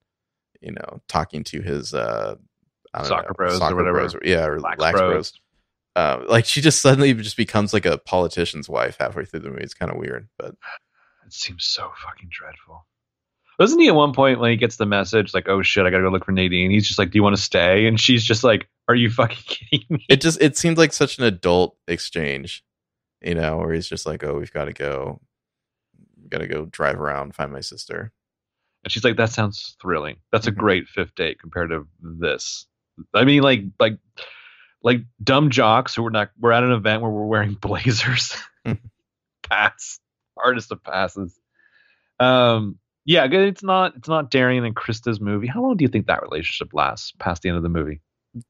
you know talking to his uh I don't Soccer know, bros or whatever. bros, yeah, or Lax lax, bros. bros uh, like she just suddenly just becomes like a politician's wife halfway through the movie. It's kind of weird, but It seems so fucking dreadful. Doesn't he at one point when he gets the message like, "Oh shit, I gotta go look for Nadine"? He's just like, "Do you want to stay?" And she's just like, "Are you fucking *laughs* kidding me?" it just it seemed like such an adult exchange. you know, where he's just like, "Oh, we've got to go, got to go drive around, find my sister." And she's like, "That sounds thrilling. That's a Mhm. great fifth date compared to this." I mean, like, like, like dumb jocks who were not. We're at an event where we're wearing *laughs* blazers. *laughs* Pass, hardest of passes. Um, yeah, it's not. It's not Darian and Krista's movie. How long do you think that relationship lasts past the end of the movie?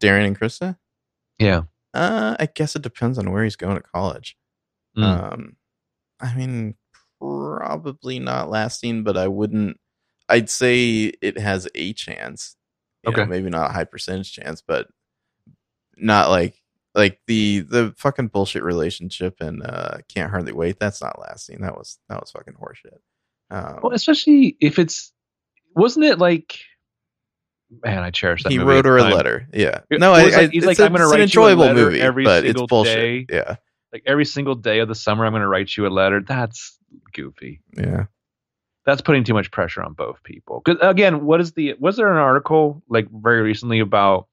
Darren and Krista. Yeah. Uh, I guess it depends on where he's going to college. Mm. Um, I mean, probably not lasting, but I wouldn't. I'd say it has a chance. You know, Okay. maybe not a high percentage chance, but not like like the the fucking bullshit relationship and uh can't hardly wait. That's not lasting. That was that was fucking horseshit. Um, Well, especially if it's wasn't it like man, I cherish that. he wrote her a letter. Yeah. No, I, like- he's it's like, a- "I'm gonna it's an write you a enjoyable letter movie, every but it's single bullshit. day. Yeah. Like every single day of the summer, I'm going to write you a letter. That's goofy. Yeah. That's putting too much pressure on both people. Because again, what is the? Was there an article like very recently about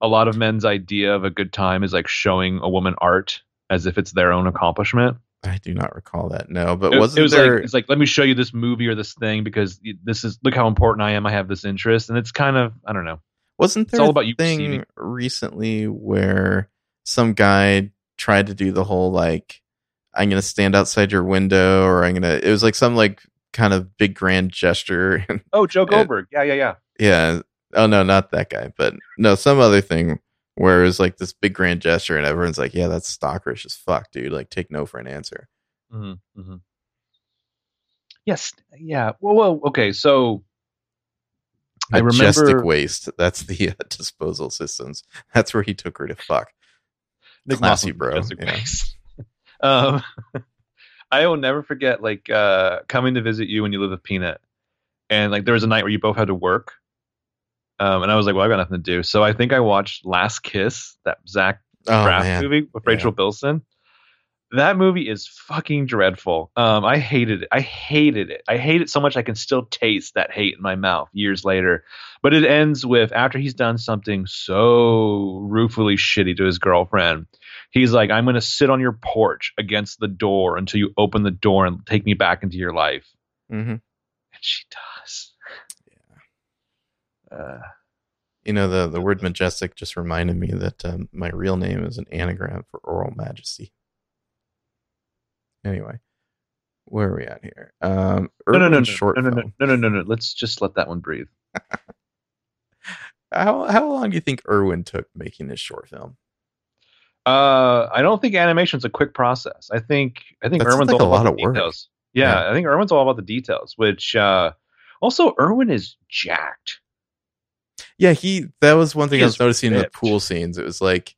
a lot of men's idea of a good time is like showing a woman art as if it's their own accomplishment. I do not recall that. No, but It- wasn't it was there? like it's like let me show you this movie or this thing because this is look how important I am. I have this interest, and it's kind of I don't know. wasn't it's there all a about you thing receiving. recently where some guy tried to do the whole like I'm gonna stand outside your window or I'm gonna it was like some like kind of big grand gesture. *laughs* Oh, Joe Goldberg. Yeah, yeah, yeah. yeah. Oh no, not that guy, but no, some other thing where it was like this big grand gesture and everyone's like, Yeah, that's stalkerish as fuck, dude. Like take no for an answer. Mm-hmm, mm-hmm. Yes. Yeah. Well, well. Okay. So I Majestic remember- waste. That's the uh, *laughs* disposal systems. That's where he took her to fuck. Nick Classy, Mossman, bro. Yeah. *laughs* Um, *laughs* I will never forget like uh, coming to visit you when you live with Peanut, and like there was a night where you both had to work, um, and I was like, well, I've got nothing to do, so I think I watched Last Kiss, that Zach Oh Braff movie with Rachel Bilson. That movie is fucking dreadful. Um, I hated it. I hated it. I hate it so much I can still taste that hate in my mouth years later. But it ends with after he's done something so ruefully shitty to his girlfriend, he's like, "I'm going to sit on your porch against the door until you open the door and take me back into your life." hmm And she does. Uh, You know, the, the word majestic just reminded me that um, my real name is an anagram for oral majesty. Anyway, where are we at here? Um, no, no, no, no, short no, no, no, no, no, no, no. Let's just let that one breathe. *laughs* How how long do you think Erwin took making this short film? Uh, I don't think animation's a quick process. I think I think That Erwin's like all a lot of the work. details. Yeah, Yeah. I think Erwin's all about the details. Which uh, also Erwin is jacked. Yeah, he that was one thing He I was noticing in the pool scenes. It was like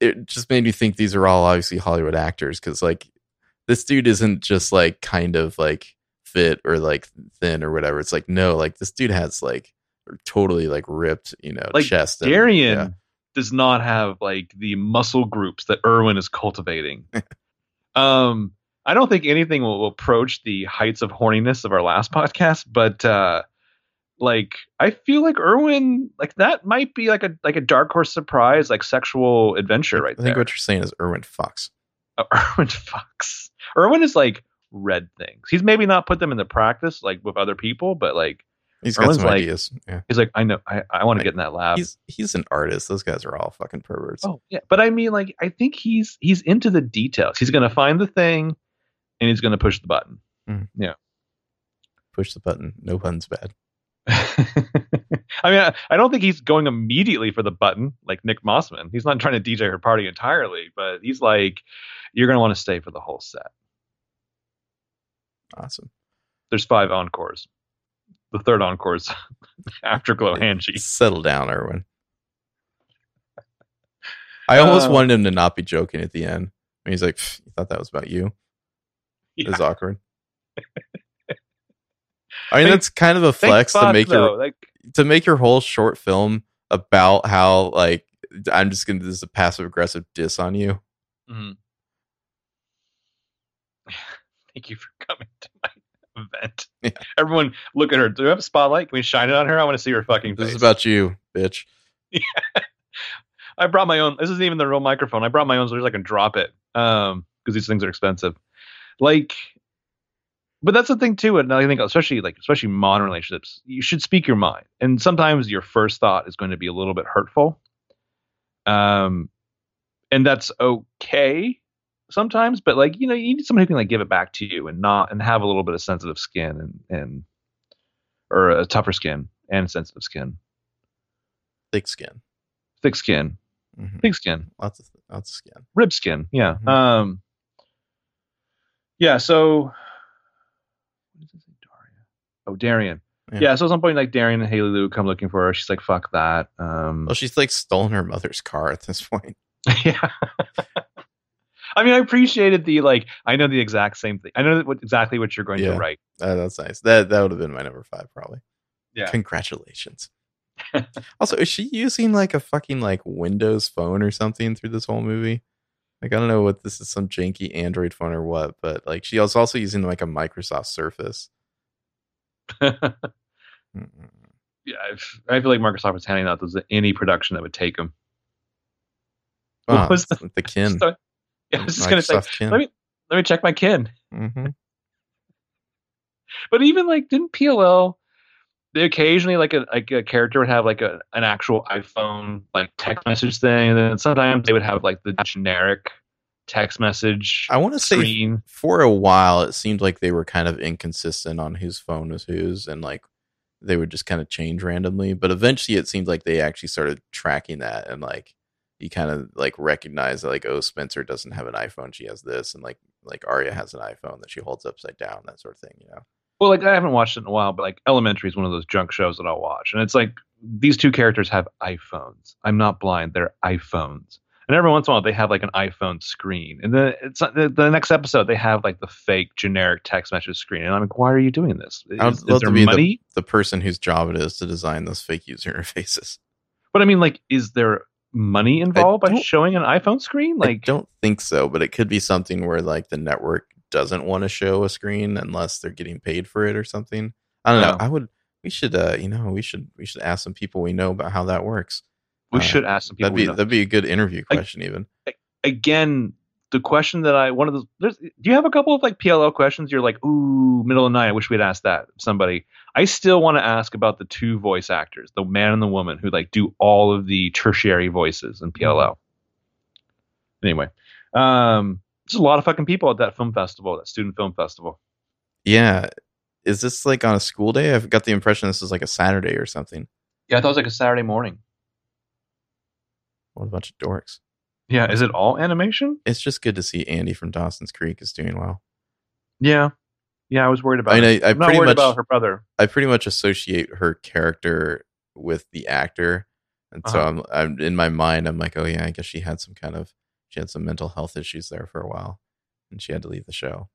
it just made me think these are all obviously Hollywood actors because like this dude isn't just like kind of like fit or like thin or whatever. It's like no, like this dude has like totally like ripped, you know, Like chest. and- Darian yeah. does not have like the muscle groups that Erwin is cultivating. *laughs* um, I don't think anything will, will approach the heights of horniness of our last podcast, but uh, like I feel like Erwin, like that might be like a like a dark horse surprise, like sexual adventure right I think there. what you're saying is Erwin fucks. uh, *laughs* Erwin fucks. Erwin is like red things. He's maybe not put them into practice like with other people, but like He's got some like- ideas. Yeah. he's like, I know, I, I want to get in that lab. He's he's an artist. Those guys are all fucking perverts. oh yeah, but I mean, like, I think he's he's into the details. He's gonna find the thing, and he's gonna push the button. Yeah. Push the button. No pun's bad. *laughs* I mean, I, I don't think he's going immediately for the button like Nick Mossman. He's not trying to DJ her party entirely, but he's like, you're gonna want to stay for the whole set. Awesome. There's five encores. The third encore is *laughs* Afterglow Hanji. Settle down, Erwin. I almost Uh, wanted him to not be joking at the end. And he's like, "Pff, "You thought that was about you?" It was *laughs* awkward. I mean, that's kind of a flex to make though. your like to make your whole short film about how like I'm just gonna do this is a passive aggressive diss on you. mhm. *sighs* Thank you for coming to my *laughs* event. Yeah. Everyone, look at her. Do we have a spotlight? Can we shine it on her? I want to see her fucking Face. This is about you, bitch. *laughs* I brought my own. This isn't even the real microphone. I brought my own so I can drop it um, because these things are expensive. Like, but that's the thing too. And I think especially like especially modern relationships, you should speak your mind. And sometimes your first thought is going to be a little bit hurtful. Um, and that's okay sometimes. But like you know, you need somebody who can like give it back to you and not and have a little bit of sensitive skin and and or a tougher skin and sensitive skin, Thick skin. thick skin, Mhm. thick skin. Lots of lots of skin. rib skin. Yeah. Mhm. Um. Yeah. So. What does it say, Daria? Oh, Darian. Yeah. Yeah. So at some point, like Darian and Haley Lu come looking for her. She's like, "Fuck that." Um. Well, she's like stolen her mother's car at this point. *laughs* *laughs* yeah. I mean, I appreciated the like. I know the exact same thing. I know what, exactly what you're going Yeah. to write. Uh, that's nice. That that would have been my number five probably. Yeah. Congratulations. *laughs* also, is she using like a fucking like Windows phone or something through this whole movie? Like I don't know what this is some janky Android phone or what, but like she was also using like a Microsoft Surface. *laughs* Yeah. I feel like Microsoft was handing out those any production that would take them. What Ah, *laughs* was the kin. *laughs* So, yeah, I was just gonna say. Microsoft kin. Let me let me check my kin. hmm But even like, didn't PLL? They occasionally like a like a character would have like a an actual iPhone like text message thing, and then sometimes they would have like the generic text message I want to say for a while it seemed like they were kind of inconsistent on whose phone was whose and like they would just kind of change randomly but eventually it seemed like they actually started tracking that and like you kind of like recognize that like oh spencer doesn't have an iphone she has this and like like Aria has an iphone that she holds upside down that sort of thing you know Well, like I haven't watched it in a while, but like Elementary is one of those junk shows that I'll watch, and it's like these two characters have iPhones. I'm not blind; they're iPhones. And every once in a while, they have like an iPhone screen, and then it's the, the next episode they have like the fake generic text message screen, and I'm like, why are you doing this? Is, I would love there to be money? the person whose job it is to design those fake user *laughs* interfaces But I mean, like, is there money involved by showing an iPhone screen? like I don't think so, but it could be something where like the network doesn't want to show a screen unless they're getting paid for it or something. I don't know. Oh. I would. We should. uh You know, we should. We should ask some people we know about how that works. We uh, should ask some people. That'd be that'd be a good interview Like- question. even Again, the question that I one of those. There's, do you have a couple of like PLL questions? You're like, ooh, middle of the night. I wish we'd asked that somebody. I still want to ask about the two voice actors, the man and the woman, who like do all of the tertiary voices in PLL. Anyway, um, there's a lot of fucking people at that film festival, that student film festival. yeah. Is this like on a school day? I've got the impression this is like a Saturday or something. Yeah, I thought it was like a Saturday morning. What a bunch of dorks. Yeah, is it all animation? It's just good to see Andie from Dawson's Creek is doing well. Yeah, yeah. I was worried about. I mean, I, I I'm not worried much- about her brother. I pretty much associate her character with the actor, and so Uh-huh. I'm, I'm in my mind. I'm like, oh yeah, I guess she had some kind of she had some mental health issues there for a while, and she had to leave the show.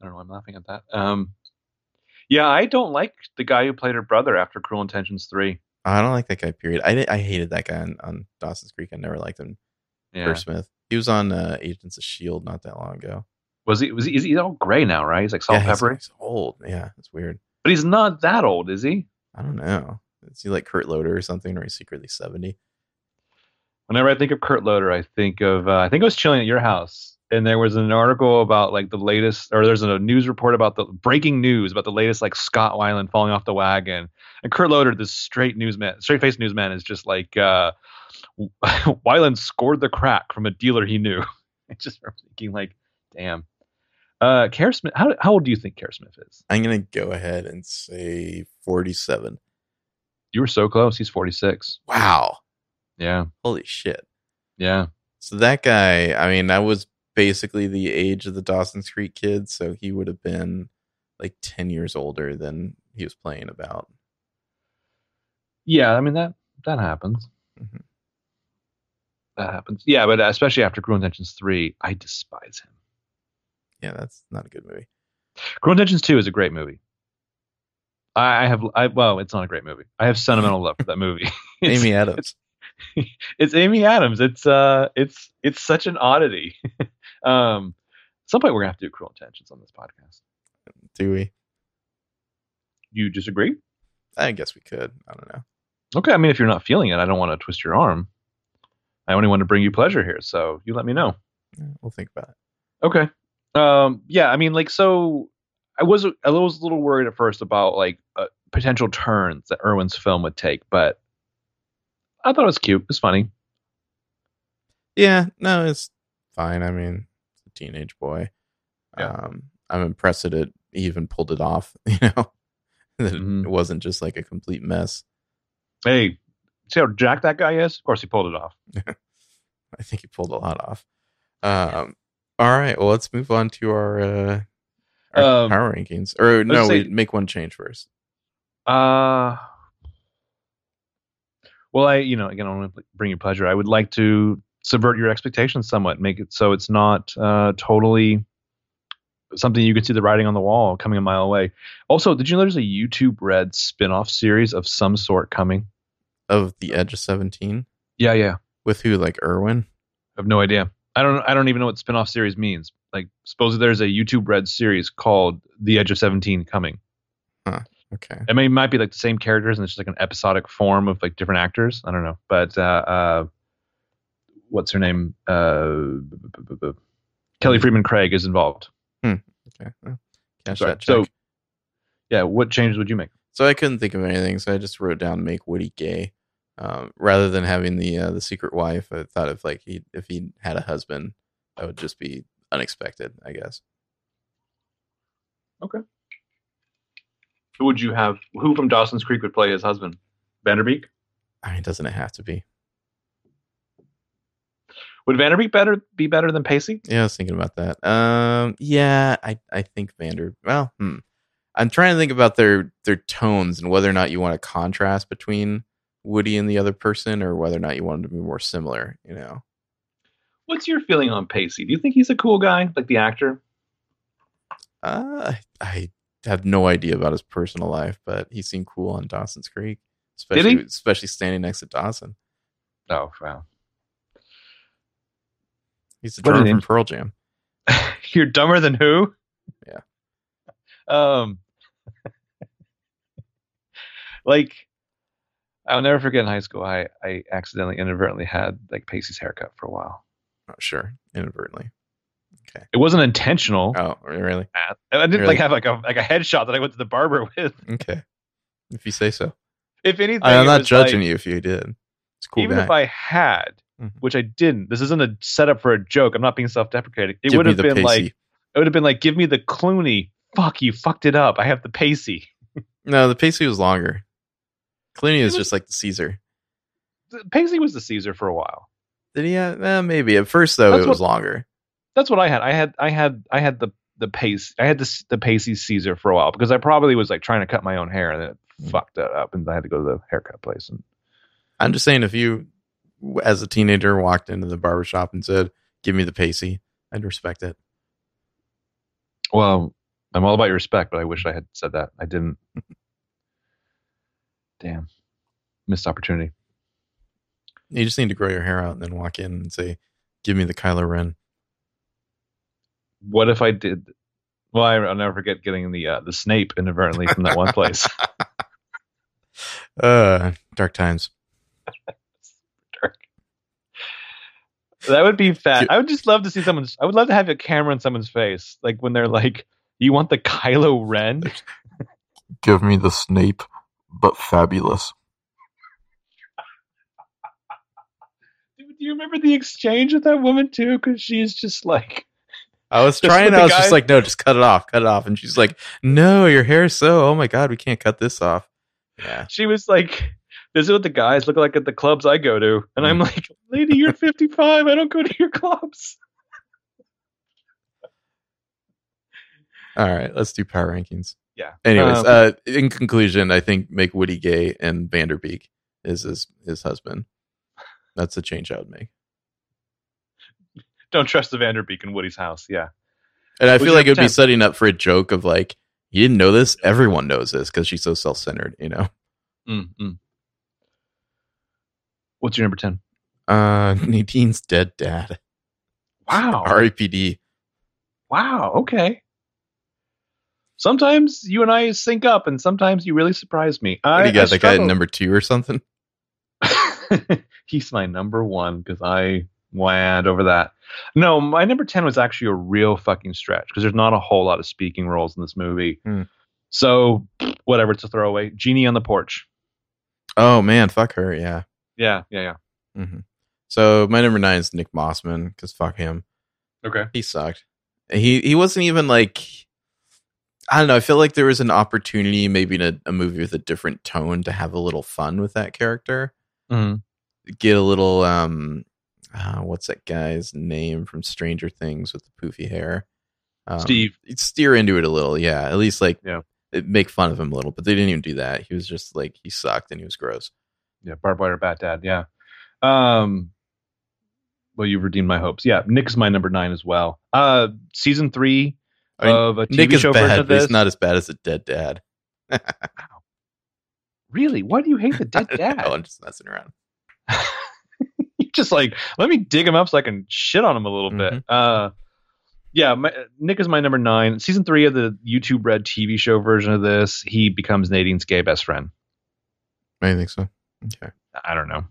I don't know. I'm laughing at that. Um, yeah, I don't like the guy who played her brother after Cruel Intentions three. I don't like that guy. Period. I I hated that guy on, on Dawson's Creek. I never liked him. Yeah, Kerr Smith. He was on uh, Agents of Shield not that long ago. was he? Was he? Is he all gray now? Right? He's like salt yeah, he's, he's old. Yeah, it's weird. but he's not that old, is he? I don't know. Is he like Kurt Loder or something, or he's secretly seventy? Whenever I think of Kurt Loder, I think of uh, I think it was chilling at your house, and there was an article about like the latest, or there's a news report about the breaking news about the latest like Scott Weiland falling off the wagon, and Kurt Loder, this straight newsman, straight faced newsman, is just like uh, *laughs* Weiland scored the crack from a dealer he knew. *laughs* I just remember thinking like, damn. Uh, Kerr Smith, how how old do you think Kerr Smith is? I'm gonna go ahead and say forty-seven. You were so close. He's 46. Wow, Yeah, holy shit! yeah. So that guy, I mean, I was basically the age of the Dawson's Creek kids. So he would have been like 10 years older than he was playing about. Yeah, I mean that that happens. Mhm. That happens. Yeah, but especially after Cruel Intentions three, I despise him. Yeah, that's not a good movie. Cruel Intentions two is a great movie. I have I well, it's not a great movie. I have sentimental love for that movie. *laughs* *laughs* It's, Amy Adams. *laughs* it's Amy Adams. It's uh, it's it's such an oddity. Um, at some point we're gonna have to do Cruel Intentions on this podcast. Do we? You disagree? I guess we could. I don't know. Okay, I mean if you're not feeling it, I don't want to twist your arm. I only want to bring you pleasure here, so you let me know. Yeah, we'll think about it. Okay. Um. Yeah. I mean, like, so I was I was a little worried at first about like uh, potential turns that Erwin's film would take, but I thought it was cute. It was funny. Yeah, no, it's fine. I mean, teenage boy. Yeah. Um, I'm impressed that it he even pulled it off. *laughs* You know, that Mhm. it wasn't just like a complete mess. Hey, see how jacked that guy is? Of course, he pulled it off. *laughs* I think he pulled a lot off. Um, all right, well, let's move on to our, uh, our Um, power rankings. Or no, say- we make one change first. Uh well, I you know again I want to bring you pleasure. I would like to subvert your expectations somewhat, make it so it's not uh, totally something you can see the writing on the wall coming a mile away. Also, did you know there's a YouTube Red spin-off series of some sort coming? Of the Edge of Seventeen Yeah, yeah. with who? Like Erwin? I have no idea. I don't. I don't even know what spin-off series means. Like, supposedly there's a YouTube Red series called The Edge of Seventeen coming. Okay. I mean, it might be like the same characters and it's just like an episodic form of like different actors. I don't know, but uh, uh, what's her name? Uh, Kelly Fremon Craig is involved. Okay. Well, cash Sorry. that check. So, So, yeah, what changes would you make? So I couldn't think of anything, so I just wrote down make Woody gay. Um, rather than having the uh, the secret wife, I thought if like he if he had a husband, that would just be unexpected. I guess. Okay. Who would you have? Who from Dawson's Creek would play his husband? Vanderbeek. I mean, doesn't it have to be? Would Vanderbeek better be better than Pacey? Yeah, I was thinking about that. Um, yeah, I I think Vander. Well, hmm. I'm trying to think about their their tones and whether or not you want a contrast between Woody and the other person, or whether or not you want them to be more similar. You know, What's your feeling on Pacey? Do you think he's a cool guy, like the actor? uh, I have no idea about his personal life, but he seemed cool on Dawson's Creek, Did especially he? especially standing next to Dawson. Oh wow. He's the drummer from Pearl Jam. *laughs* You're dumber than who? Yeah. Um. *laughs* like, I'll never forget in high school. I I accidentally, inadvertently had like Pacey's haircut for a while. Oh, sure, inadvertently. Okay. It wasn't intentional. Oh, really? I didn't Really? like have like a like a headshot that I went to the barber *laughs* with. Okay, if you say so. If anything, I'm not judging like- you if you did. It's cool even guy. if I had, Mhm. which I didn't. This isn't a setup for a joke. I'm not being self-deprecating. It would have been Pacey. like it would have been like, give me the Clooney. Fuck you, fucked it up. I have the Pacey. No, the Pacey was longer. Clooney is just like the Caesar. Pacey was the Caesar for a while. Did he? Have, eh, maybe at first though That's it was what- longer. That's what I had. I had I had I had the the pace. I had the the Pacey Caesar for a while because I probably was like trying to cut my own hair and then it Mm. fucked that up and I had to go to the haircut place and I'm just saying, if you, as a teenager, walked into the barbershop and said, "Give me the Pacey," I'd respect it. well, I'm all about your respect, but I wish I had said that. I didn't. *laughs* Damn, missed opportunity. You just need to grow your hair out and then walk in and say, "Give me the Kylo Ren." What if I did? Well, I, I'll never forget getting the uh, the Snape inadvertently from that one place. *laughs* Uh, dark times. *laughs* That would be fat. I would just love to see someone's. I would love to have a camera in someone's face, like when they're like, "You want the Kylo Ren?" *laughs* Give me the Snape, but fabulous. Do you remember the exchange with that woman too? Because she's just like, I was *laughs* trying. I was just like, "No, just cut it off, cut it off." And she's like, "No, your hair's so. Oh my god, we can't cut this off." Yeah. she was like, "This is what the guys look like at the clubs I go to," and I'm like, "Lady, you're *laughs* 55. I don't go to your clubs." All right, let's do power rankings. Yeah. Anyways, Um, uh, in conclusion, I think make Woody gay and Vanderbeek is his his husband. That's the change I would make. Don't trust the Vanderbeek in Woody's house. Yeah. And I feel like it would be setting up for a joke of like, you didn't know this? Everyone knows this because she's so self centered, you know? Mm-mm. What's your number ten? Uh, *laughs* Nadine's dead dad. Wow. R.I.P.D. Wow. Okay. Sometimes you and I sync up, and sometimes you really surprise me. What I, do you got? I that guy at number two or something? *laughs* *laughs* he's my number one because I went over that. No, my number 10 was actually a real fucking stretch because there's not a whole lot of speaking roles in this movie. Hmm. So, *sniffs* whatever, it's a throwaway. Genie on the porch. Oh man, fuck her. Yeah. Yeah, yeah, yeah. Mm-hmm. So my number nine is Nick Mossman because fuck him. Okay. He sucked. He he wasn't even like I don't know. I feel like there was an opportunity, maybe in a, a movie with a different tone, to have a little fun with that character. Mhm. Get a little um, uh, what's that guy's name from Stranger Things with the poofy hair? Um, Steve. Steer into it a little, yeah. At least like Yeah. make fun of him a little, but they didn't even do that. He was just like he sucked and he was gross. Yeah, barbed wire bat dad. Yeah. Um. Well, you've redeemed my hopes. Yeah, Nick's my number nine as well. Uh, season three I mean, of a TV Nick is show version bad, of but this. he's not as bad as a dead dad. really. Why do you hate the dead *laughs* dad? don't know, dad? I'm just messing around. *laughs* you just like let me dig him up so I can shit on him a little bit. Uh, yeah, my, Nick is my number nine. Season three of the YouTube Red TV show version of this, he becomes Nadine's gay best friend. I think so. Okay. I don't know.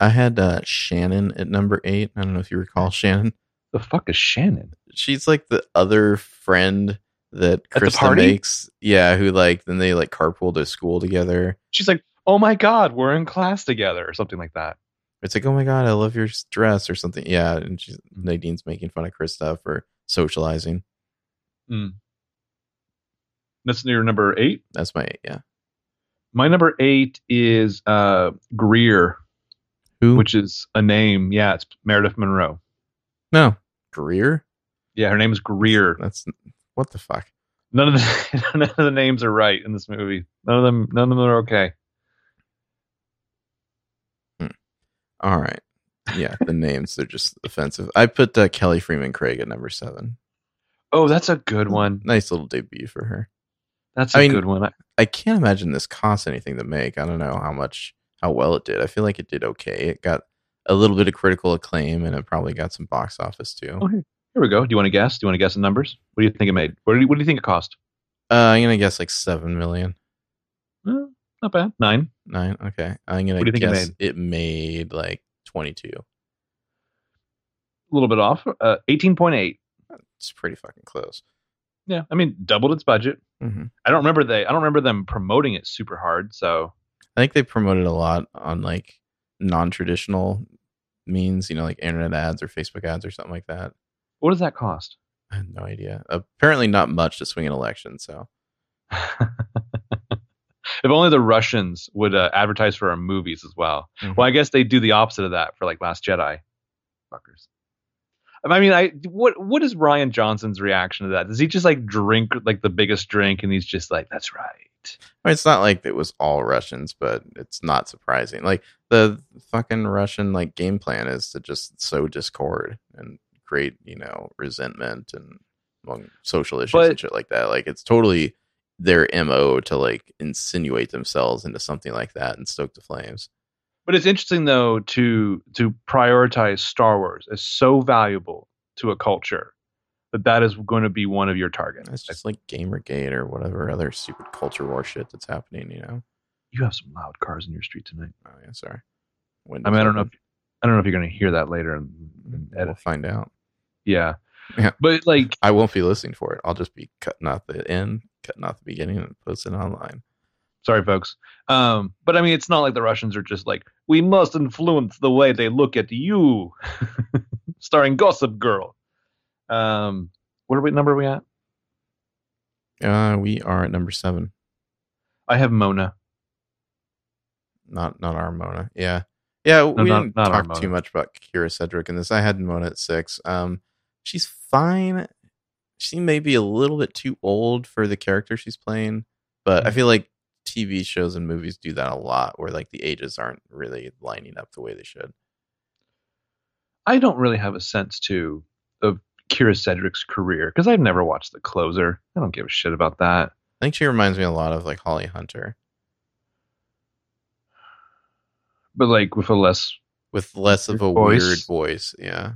I had uh, Shannon at number eight. I don't know if you recall Shannon. The fuck is Shannon? She's like the other friend that At Krista makes. Yeah, who like then they like carpool to school together. She's like, oh my god, we're in class together, or something like that. It's like, oh my god, I love your dress or something. Yeah, and she's Nadine's making fun of Krista for socializing. That's your number eight. That's my eight. Yeah. My number eight is uh, Greer, Who? which is a name. Yeah, it's Meredith Monroe. no Greer. Yeah, her name is Greer. That's what the fuck. None of the *laughs* none of the names are right in this movie. None of them none of them are okay. All right. Yeah, the *laughs* names they're just offensive. I put uh, Kelly Fremon Craig at number seven. Oh, that's a good one. Nice little debut for her. That's a I mean- good one. I, I can't imagine this cost anything to make. I don't know how much how well it did. I feel like it did okay. It got a little bit of critical acclaim and it probably got some box office too. Oh, here, here we go. Do you want to guess? Do you want to guess the numbers? What do you think it made? What do you, what do you think it cost? Uh, I'm gonna guess like seven million. Eh, not bad. Nine. Nine. Okay. I'm gonna What do you think it guess it made? like twenty two. A little bit off. Uh, Eighteen point eight. It's pretty fucking close. Yeah, I mean, doubled its budget. hmm I don't remember they. I don't remember them promoting it super hard. So I think they promoted a lot on like non traditional means, you know, like internet ads or Facebook ads or something like that. what does that cost? I had no idea. Apparently, not much to swing an election. So *laughs* if only the Russians would uh, advertise for our movies as well. Mhm. Well, I guess they do the opposite of that for like Last Jedi. Fuckers. I mean, I what what is Rian Johnson's reaction to that? Does he just like drink like the biggest drink and he's just like, "That's right." I mean, it's not like it was all Russians, but it's not surprising. Like the fucking Russian like game plan is to just sow discord and create, you know, resentment and among social issues But- and shit like that. Like it's totally their mo to like insinuate themselves into something like that and stoke the flames. But it's interesting though to to prioritize Star Wars as so valuable to a culture that that is going to be one of your targets. It's just like Gamergate or whatever other stupid culture war shit that's happening. You know? you have some loud cars in your street tonight. Oh yeah, sorry. I mean, I don't know. If, I don't know if you're going to hear that later in, in We'll find out. Yeah. Yeah. But like, *laughs* I won't be listening for it. I'll just be cutting out the end, cutting out the beginning, and posting online. sorry, folks. Um, but I mean, it's not like the Russians are just like, we must influence the way they look at you, *laughs* starring Gossip Girl. Um, what are we number are we at? Uh, we are at number seven. I have Mona. Not not our Mona. Yeah, yeah. We not- didn't not talk too much about Kyra Sedgwick in this. I had Mona at six. Um, she's fine. She may be a little bit too old for the character she's playing, but I Mhm. feel like TV shows and movies do that a lot, where like the ages aren't really lining up the way they should. I don't really have a sense to of Kyra Sedgwick's career because I've never watched The Closer. I don't give a shit about that. I think she reminds me a lot of like Holly Hunter, But like with a less, with less of a Voice. weird voice. Yeah.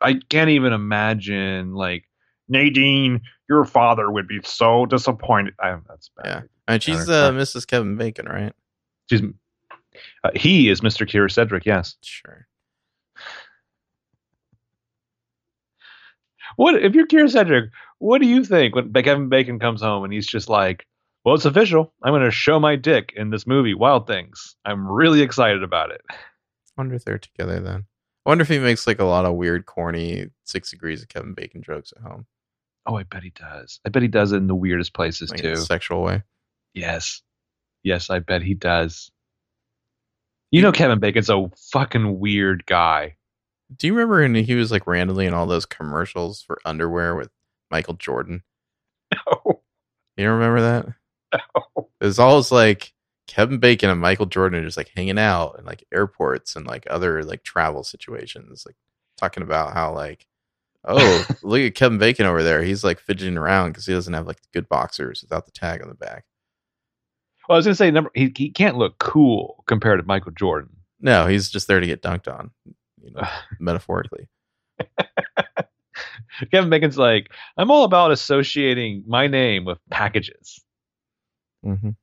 I can't even imagine like Nadine. Your father would be so disappointed. I, that's bad. Yeah. And she's uh, Mrs. Kevin Bacon, right? She's Uh, he is Mr. Kyra Sedgwick. Yes. Sure. What if you're Kyra Sedgwick? What do you think when Kevin Bacon comes home and he's just like, "Well, it's official. I'm going to show my dick in this movie, Wild Things. I'm really excited about it." wonder if they're together then. I wonder if he makes like a lot of weird, corny Six Degrees of Kevin Bacon jokes at home, Oh, I bet he does. I bet he does it in the weirdest places like in too. a sexual way. Yes. Yes, I bet he does. You know Kevin Bacon's a fucking weird guy. Do you remember when he was like randomly in all those commercials for underwear with Michael Jordan? *laughs* Oh, You remember that? no. It was always like Kevin Bacon and Michael Jordan are just like hanging out in like airports and like other like travel situations, like talking about how like, *laughs* oh, look at Kevin Bacon over there. He's like fidgeting around because he doesn't have like good boxers without the tag on the back. Well, I was gonna say number he, he can't look cool compared to Michael Jordan. No, he's just there to get dunked on, you know, *laughs* metaphorically. *laughs* Kevin Bacon's like, I'm all about associating my name with packages. hmm Um,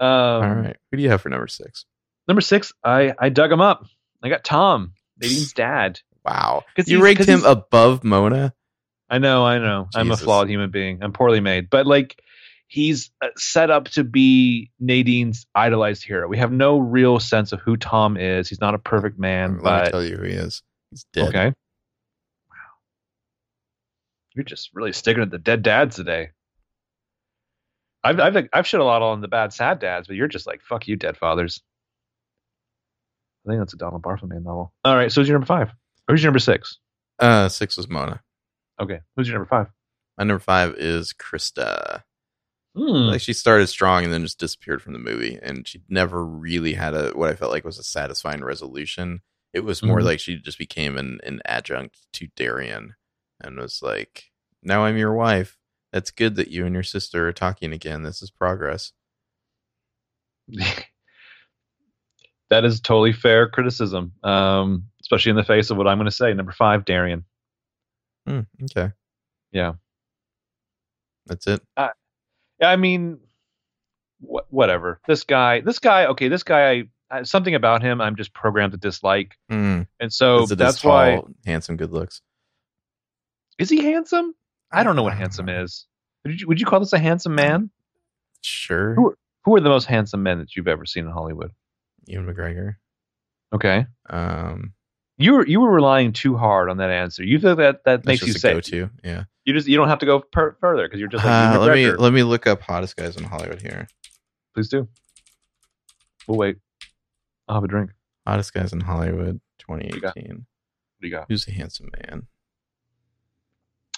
all right, who do you have for number six? Number six, I I dug him up. I got Tom, Nadine's dad. Wow, you ranked him above Mona. I know, I know. I'm a flawed human being. I'm poorly made, but like he's uh, set up to be Nadine's idolized hero. We have no real sense of who Tom is. He's not a perfect man, Let me tell you who he is. He's dead. okay. Wow, you're just really sticking at the dead dads today. I've I've I've shit a lot on the bad sad dads, but you're just like fuck you, dead fathers. I think that's a Donald Barthelme novel. All right, so who's your number five? Or who's your number six? Uh, six was Mona. Okay, who's your number five? My number five is Krista. Hmm. Like she started strong and then just disappeared from the movie, and she never really had a what I felt like was a satisfying resolution. It was more Mhm. like she just became an, an adjunct to Darian, and was like, "Now I'm your wife. That's good that you and your sister are talking again. This is progress." *laughs* that is totally fair criticism, um, especially in the face of what I'm going to say. Number five, Darian. Hmm, okay, Yeah. that's it. Yeah, I mean, wh- whatever. This guy, this guy, okay, this guy, I, I, something about him, I'm just programmed to dislike, Hmm. and so Is it his that's why. handsome, good looks. Is he handsome? I don't know what handsome is. Would you, would you call this a handsome man? Sure, Who- Who are the most handsome men that you've ever seen in Hollywood? Ewan McGregor. Okay, Um, you were you were relying too hard on that answer. You think that that makes you a safe. go-to. Yeah. You just you don't have to go per- further because you're just like Uh, let me let me look up hottest guys in Hollywood here. Please do. We'll wait. I'll have a drink. Hottest guys in Hollywood, you got? 2018. What do you got? Who's a handsome man?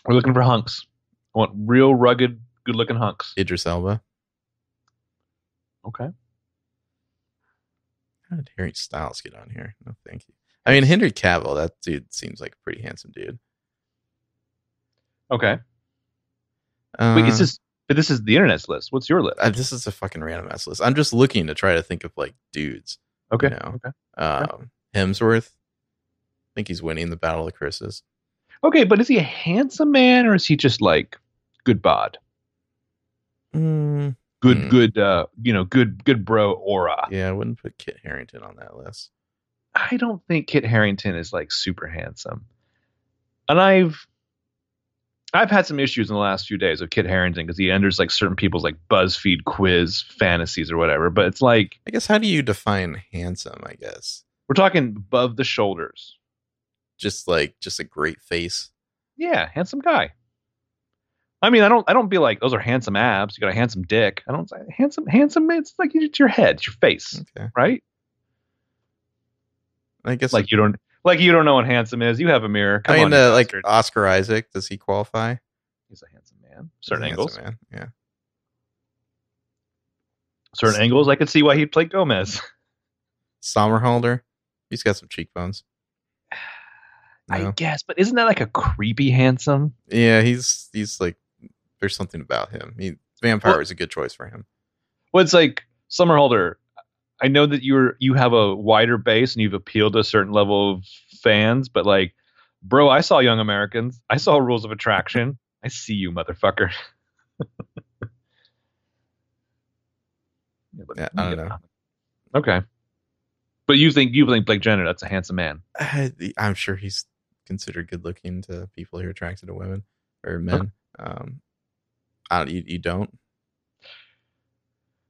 We're looking for hunks. I want real rugged, good looking hunks. Idris Elba. Okay. How did Harry Styles get on here? No, thank you. I mean, Henry Cavill. That dude seems like a pretty handsome dude. Okay. Uh, Wait, is this but this is the internet's list. What's your list? uh, this is a fucking random ass list. I'm just looking to try to think of like dudes. Okay. know. Okay. Um, Hemsworth. I think he's winning the Battle of the Chris's. Okay, but is he a handsome man or is he just like good bod? Mm, Good Hmm. good uh you know, good good bro aura. yeah, I wouldn't put Kit Harington on that list. I don't think Kit Harington is like super handsome. And I've I've had some issues in the last few days with Kit Harington because he enters like certain people's like BuzzFeed quiz fantasies or whatever. But it's like I guess how do you define handsome? I guess we're talking above the shoulders. just like just a great face. Yeah, handsome guy. I mean, I don't I don't be like those are handsome abs. You got a handsome dick. I don't say handsome handsome. It's like it's your head, it's your face, Okay, right? I guess Like you don't like you don't know what handsome is. You have a mirror. Come I mean, on, uh, like. Oscar Isaac, does he qualify? he's a handsome man. Certain angles, Man. Yeah. certain angles. I could see why he'd play Gomez. *laughs* Somerhalder, he's got some cheekbones. I guess, but isn't that like a creepy handsome? Yeah, he's he's like there's something about him. He vampire Well- is a good choice for him. Well, it's like Somerhalder. I know that you're you have a wider base and you've appealed to a certain level of fans, but like, bro, I saw Young Americans. I saw Rules of Attraction. I see you, motherfucker. *laughs* Yeah, I don't know. Okay. But you think you think Blake Jenner? That's a handsome man. I, I'm sure he's considered good looking to people who are attracted to women or men. Um, I don't. You, you don't.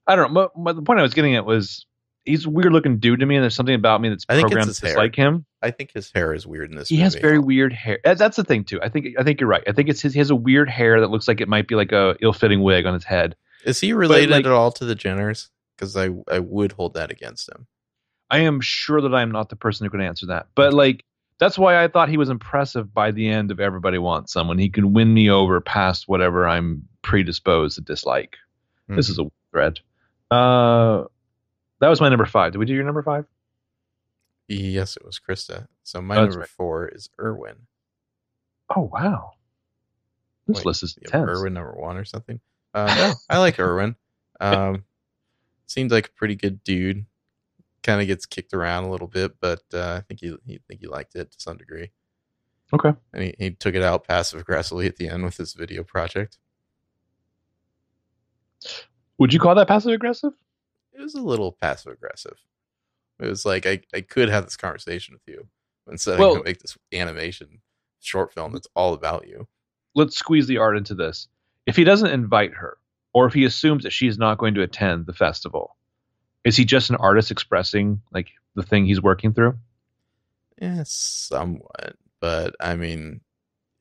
I don't know. But the point I was getting at was he's a weird looking dude to me, and there's something about me that's I think programmed to dislike him. I think his hair is weird in this. He has very weird hair. That's the thing too. I think I think you're right. I think it's his. He has a weird hair that looks like it might be like a ill-fitting wig on his head. Is he related like- at all to the Jenners? Because I I would hold that against him. I am sure that I am not the person who can answer that. But like that's why I thought he was impressive by the end of Everybody Wants Someone. He can win me over past whatever I'm predisposed to dislike. This Hmm. is a thread. Uh, that was my number five. Did we do your number five? Yes, it was Krista. So my Oh, number right. four is Erwin. Oh wow, this Wait, list is intense. Erwin number one or something. Um, no, I like *laughs* Erwin. Um, seems like a pretty good dude. Kind of gets kicked around a little bit, but uh, I think he, he think he liked it to some degree. Okay. and he, he took it out passive aggressively at the end with his video project. Would you call that passive aggressive? It was a little passive aggressive. It was like I, I could have this conversation with you instead of Well- gonna make this animation short film that's all about you. Let's squeeze the art into this. If he doesn't invite her, or if he assumes that she is not going to attend the festival, is he just an artist expressing like the thing he's working through? Yeah, somewhat, but I mean,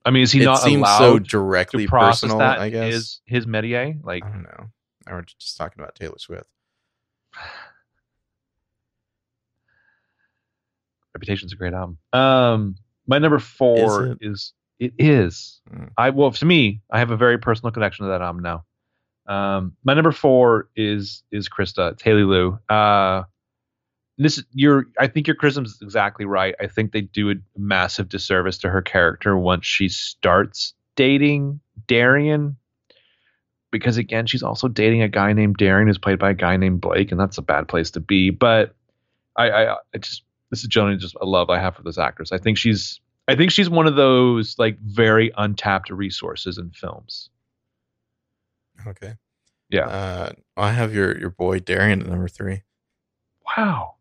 I mean, is he it not seems allowed so directly process personal. that I guess his his métier? Like, I don't know. Now we're just talking about Taylor Swift. *sighs* Reputation's a great album. Um, my number four it? is it is. Mm. I well to me, I have a very personal connection to that album now. Um, my number four is is Krista it's Haley Lu. Uh, this your I think your criticism is exactly right. I think they do a massive disservice to her character once she starts dating Darian. Because again, she's also dating a guy named Darian who's played by a guy named Blake, and that's a bad place to be. But I, I, I just this is generally just a love I have for this actress. I think she's I think she's one of those like very untapped resources in films. Okay. Yeah. Uh, I have your your boy Darian at number three. Wow.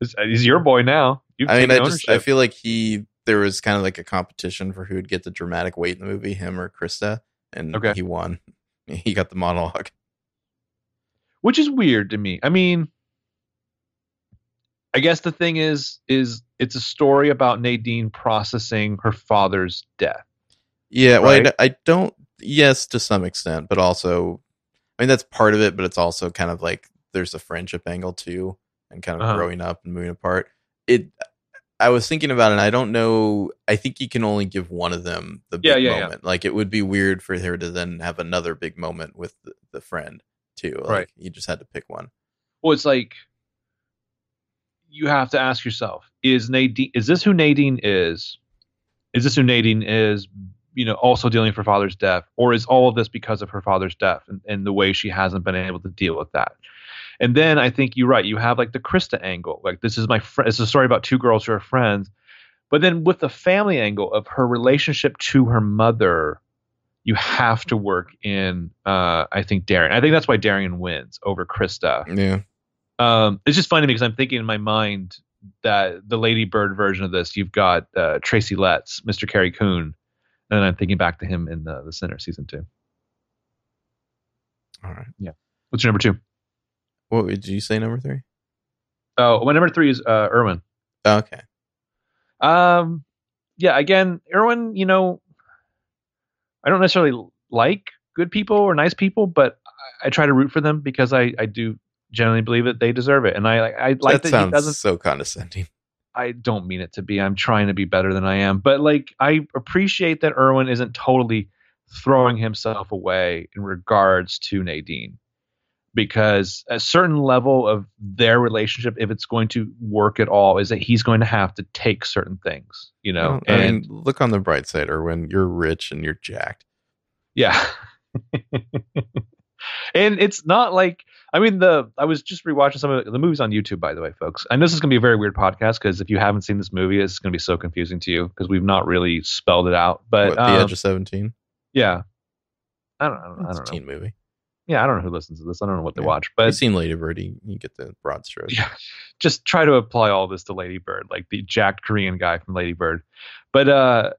He's, your boy now. You've I mean, I just I feel like he there was kind of like a competition for who would get the dramatic weight in the movie, him or Krista, and Okay. he won. *laughs* He got the monologue. which is weird to me. I mean, I guess the thing is, is it's a story about Nadine processing her father's death. Yeah, well, I Right? I, don't. Yes, to some extent, but also, I mean, that's part of it. But it's also kind of like there's a friendship angle too, and kind of Uh-huh. growing up and moving apart. It. I was thinking about it. and I don't know. I think you can only give one of them the big Yeah, yeah, yeah. moment. Like it would be weird for her to then have another big moment with the, the friend too. Like, Right. You just had to pick one. Well, it's like you have to ask yourself: Is Nadine? Is this who Nadine is? Is this who Nadine is? You know, also dealing with her father's death, or is all of this because of her father's death and, and the way she hasn't been able to deal with that? And then I think you're right. You have like the Krista angle. Like this is my friend. It's a story about two girls who are friends. But then with the family angle of her relationship to her mother, you have to work in. Uh, I think Darian. I think that's why Darian wins over Krista. Yeah. Um, it's just funny because I'm thinking in my mind that the Lady Bird version of this, you've got uh, Tracy Letts, Mr. Carrie Coon, and then I'm thinking back to him in the, the Sinner season two. All right. Yeah. What's your number two? What did you say? Number three. Oh, my number three is uh, Erwin. Okay. Um, yeah, again, Erwin, you know, I don't necessarily like good people or nice people, but I, I try to root for them because I, I do generally believe that they deserve it. And I, I like that that, he sounds doesn't so condescending. I don't mean it to be. I'm trying to be better than I am. But like I appreciate that Erwin isn't totally throwing himself away in regards to Nadine. Because a certain level of their relationship, if it's going to work at all, is that he's going to have to take certain things, you know. I and mean, look on the bright side, or when You're rich and you're jacked. Yeah. and it's not like I mean the I was just rewatching some of the, the movies on YouTube by the way, folks. And this is going to be a very weird podcast because if you haven't seen this movie, it's going to be so confusing to you because we've not really spelled it out. But what, the um, Edge of Seventeen. yeah, I don't, I don't, I don't know. teen movie. Yeah, I don't know who listens to this. I don't know what they Yeah. watch, I've seen Lady Bird. You, you get the broad strokes. yeah, just try to apply all this to Lady Bird, like the jacked Korean guy from Lady Bird. But uh,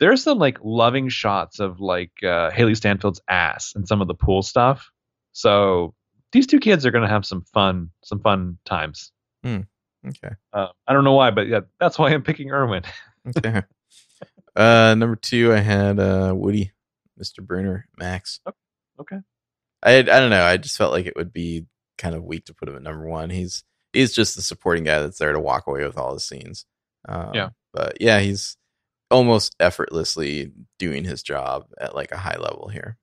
there's some like loving shots of like uh, Hailee Steinfeld's ass and some of the pool stuff. So these two kids are gonna have some fun, some fun times. Okay. Uh, I don't know why, but yeah, that's why I'm picking Erwin. Okay. *laughs* uh, number two, I had uh Woody, Mr. Bruner, Max. Okay. I I don't know. I just felt like it would be kind of weak to put him at number one. He's he's just the supporting guy that's there to walk away with all the scenes. Um, Yeah. But yeah, he's almost effortlessly doing his job at like a high level here.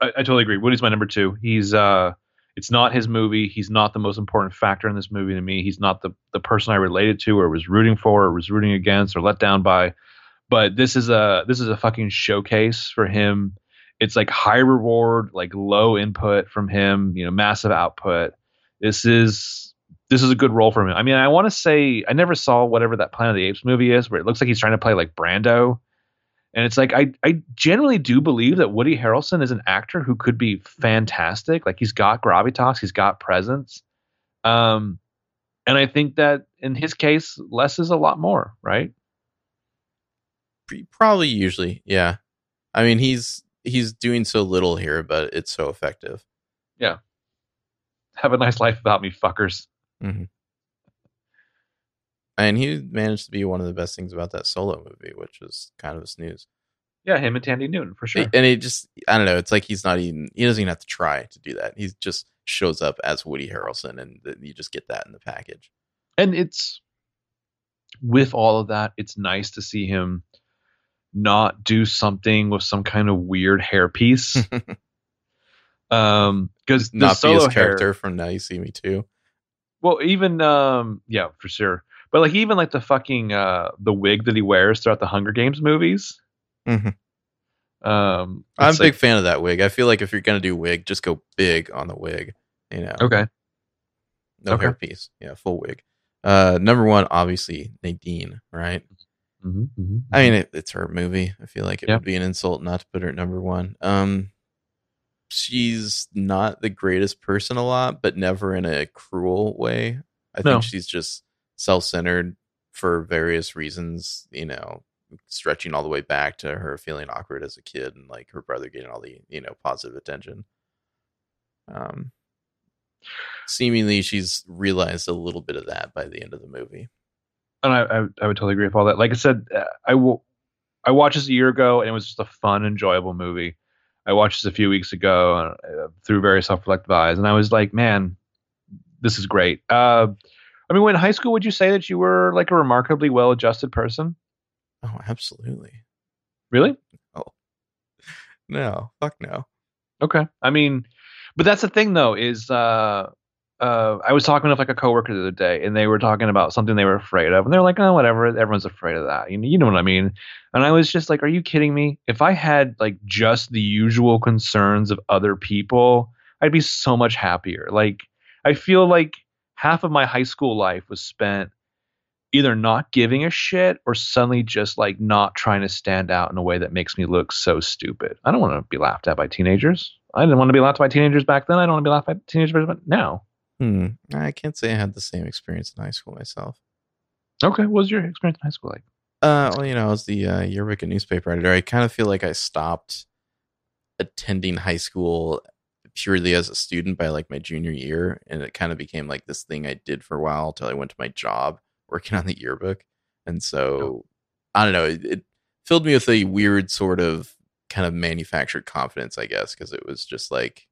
I, I totally agree. Woody's my number two. He's uh it's not his movie. He's not the most important factor in this movie to me. He's not the the person I related to or was rooting for or was rooting against or let down by. But this is a this is a fucking showcase for him. It's like high reward, like low input from him, you know, massive output. This is this is a good role for him. I mean, I want to say I never saw whatever that Planet of the Apes movie is, where it looks like he's trying to play like Brando. And it's like I I generally do believe that Woody Harrelson is an actor who could be fantastic. Like he's got gravitas, he's got presence. Um and I think that in his case, less is a lot more, right? Probably usually, yeah. I mean, he's he's doing so little here, but it's so effective. Yeah. Have a nice life without me, fuckers. Mm-hmm. And he managed to be one of the best things about that solo movie, which was kind of a snooze. Yeah, him and Thandie Newton for sure. And it just, I don't know. It's like he's not even, he doesn't even have to try to do that. He just shows up as Woody Harrelson and you just get that in the package. and it's with all of that, it's nice to see him not do something with some kind of weird hairpiece. *laughs* um, because the not be solo his hair, character from Now You See Me Too. Well, even um, yeah, for sure. But like even like the fucking uh the wig that he wears throughout the Hunger Games movies. Mhm. Um, I'm a big like- fan of that wig. I feel like if you're going to do wig, just go big on the wig, you know, Okay. no okay. hairpiece. Yeah, full wig. Uh, number one, obviously Nadine, right? Mm-hmm, I mean, it, it's her movie. I feel like it Yeah. would be an insult not to put her at number one. Um, she's not the greatest person a lot, but never in a cruel way. I No. think she's just self-centered for various reasons. You know, stretching all the way back to her feeling awkward as a kid and like her brother getting all the you know positive attention. Um, seemingly she's realized a little bit of that by the end of the movie. And I, I I would totally agree with all that. Like I said, uh, I will. I watched this a year ago, and it was just a fun, enjoyable movie. I watched this a few weeks ago uh, through very self-reflective eyes, and I was like, man, this is great. Uh, I mean, when in high school, would you say that you were like a remarkably well-adjusted person? Oh, absolutely. Really? Oh, No, fuck no. Okay. I mean, but that's the thing though, is uh uh I was talking with like a coworker the other day and they were talking about something they were afraid of and they're like, Oh, whatever, everyone's afraid of that. You know, you know what I mean? And I was just like, Are you kidding me? If I had like just the usual concerns of other people, I'd be so much happier. Like I feel like half of my high school life was spent either not giving a shit or suddenly just like not trying to stand out in a way that makes me look so stupid. I don't want to be laughed at by teenagers. I didn't want to be laughed at by teenagers back then. I don't want to be laughed at by teenagers but now. Hmm. I can't say I had the same experience in high school myself. Okay, what was your experience in high school like? Uh, well, you know, I was the uh, yearbook and newspaper editor. I kind of feel like I stopped attending high school purely as a student by like my junior year, and it kind of became like this thing I did for a while until I went to my job working on the yearbook. And so, I don't know, it, it filled me with a weird sort of kind of manufactured confidence, I guess, because it was just like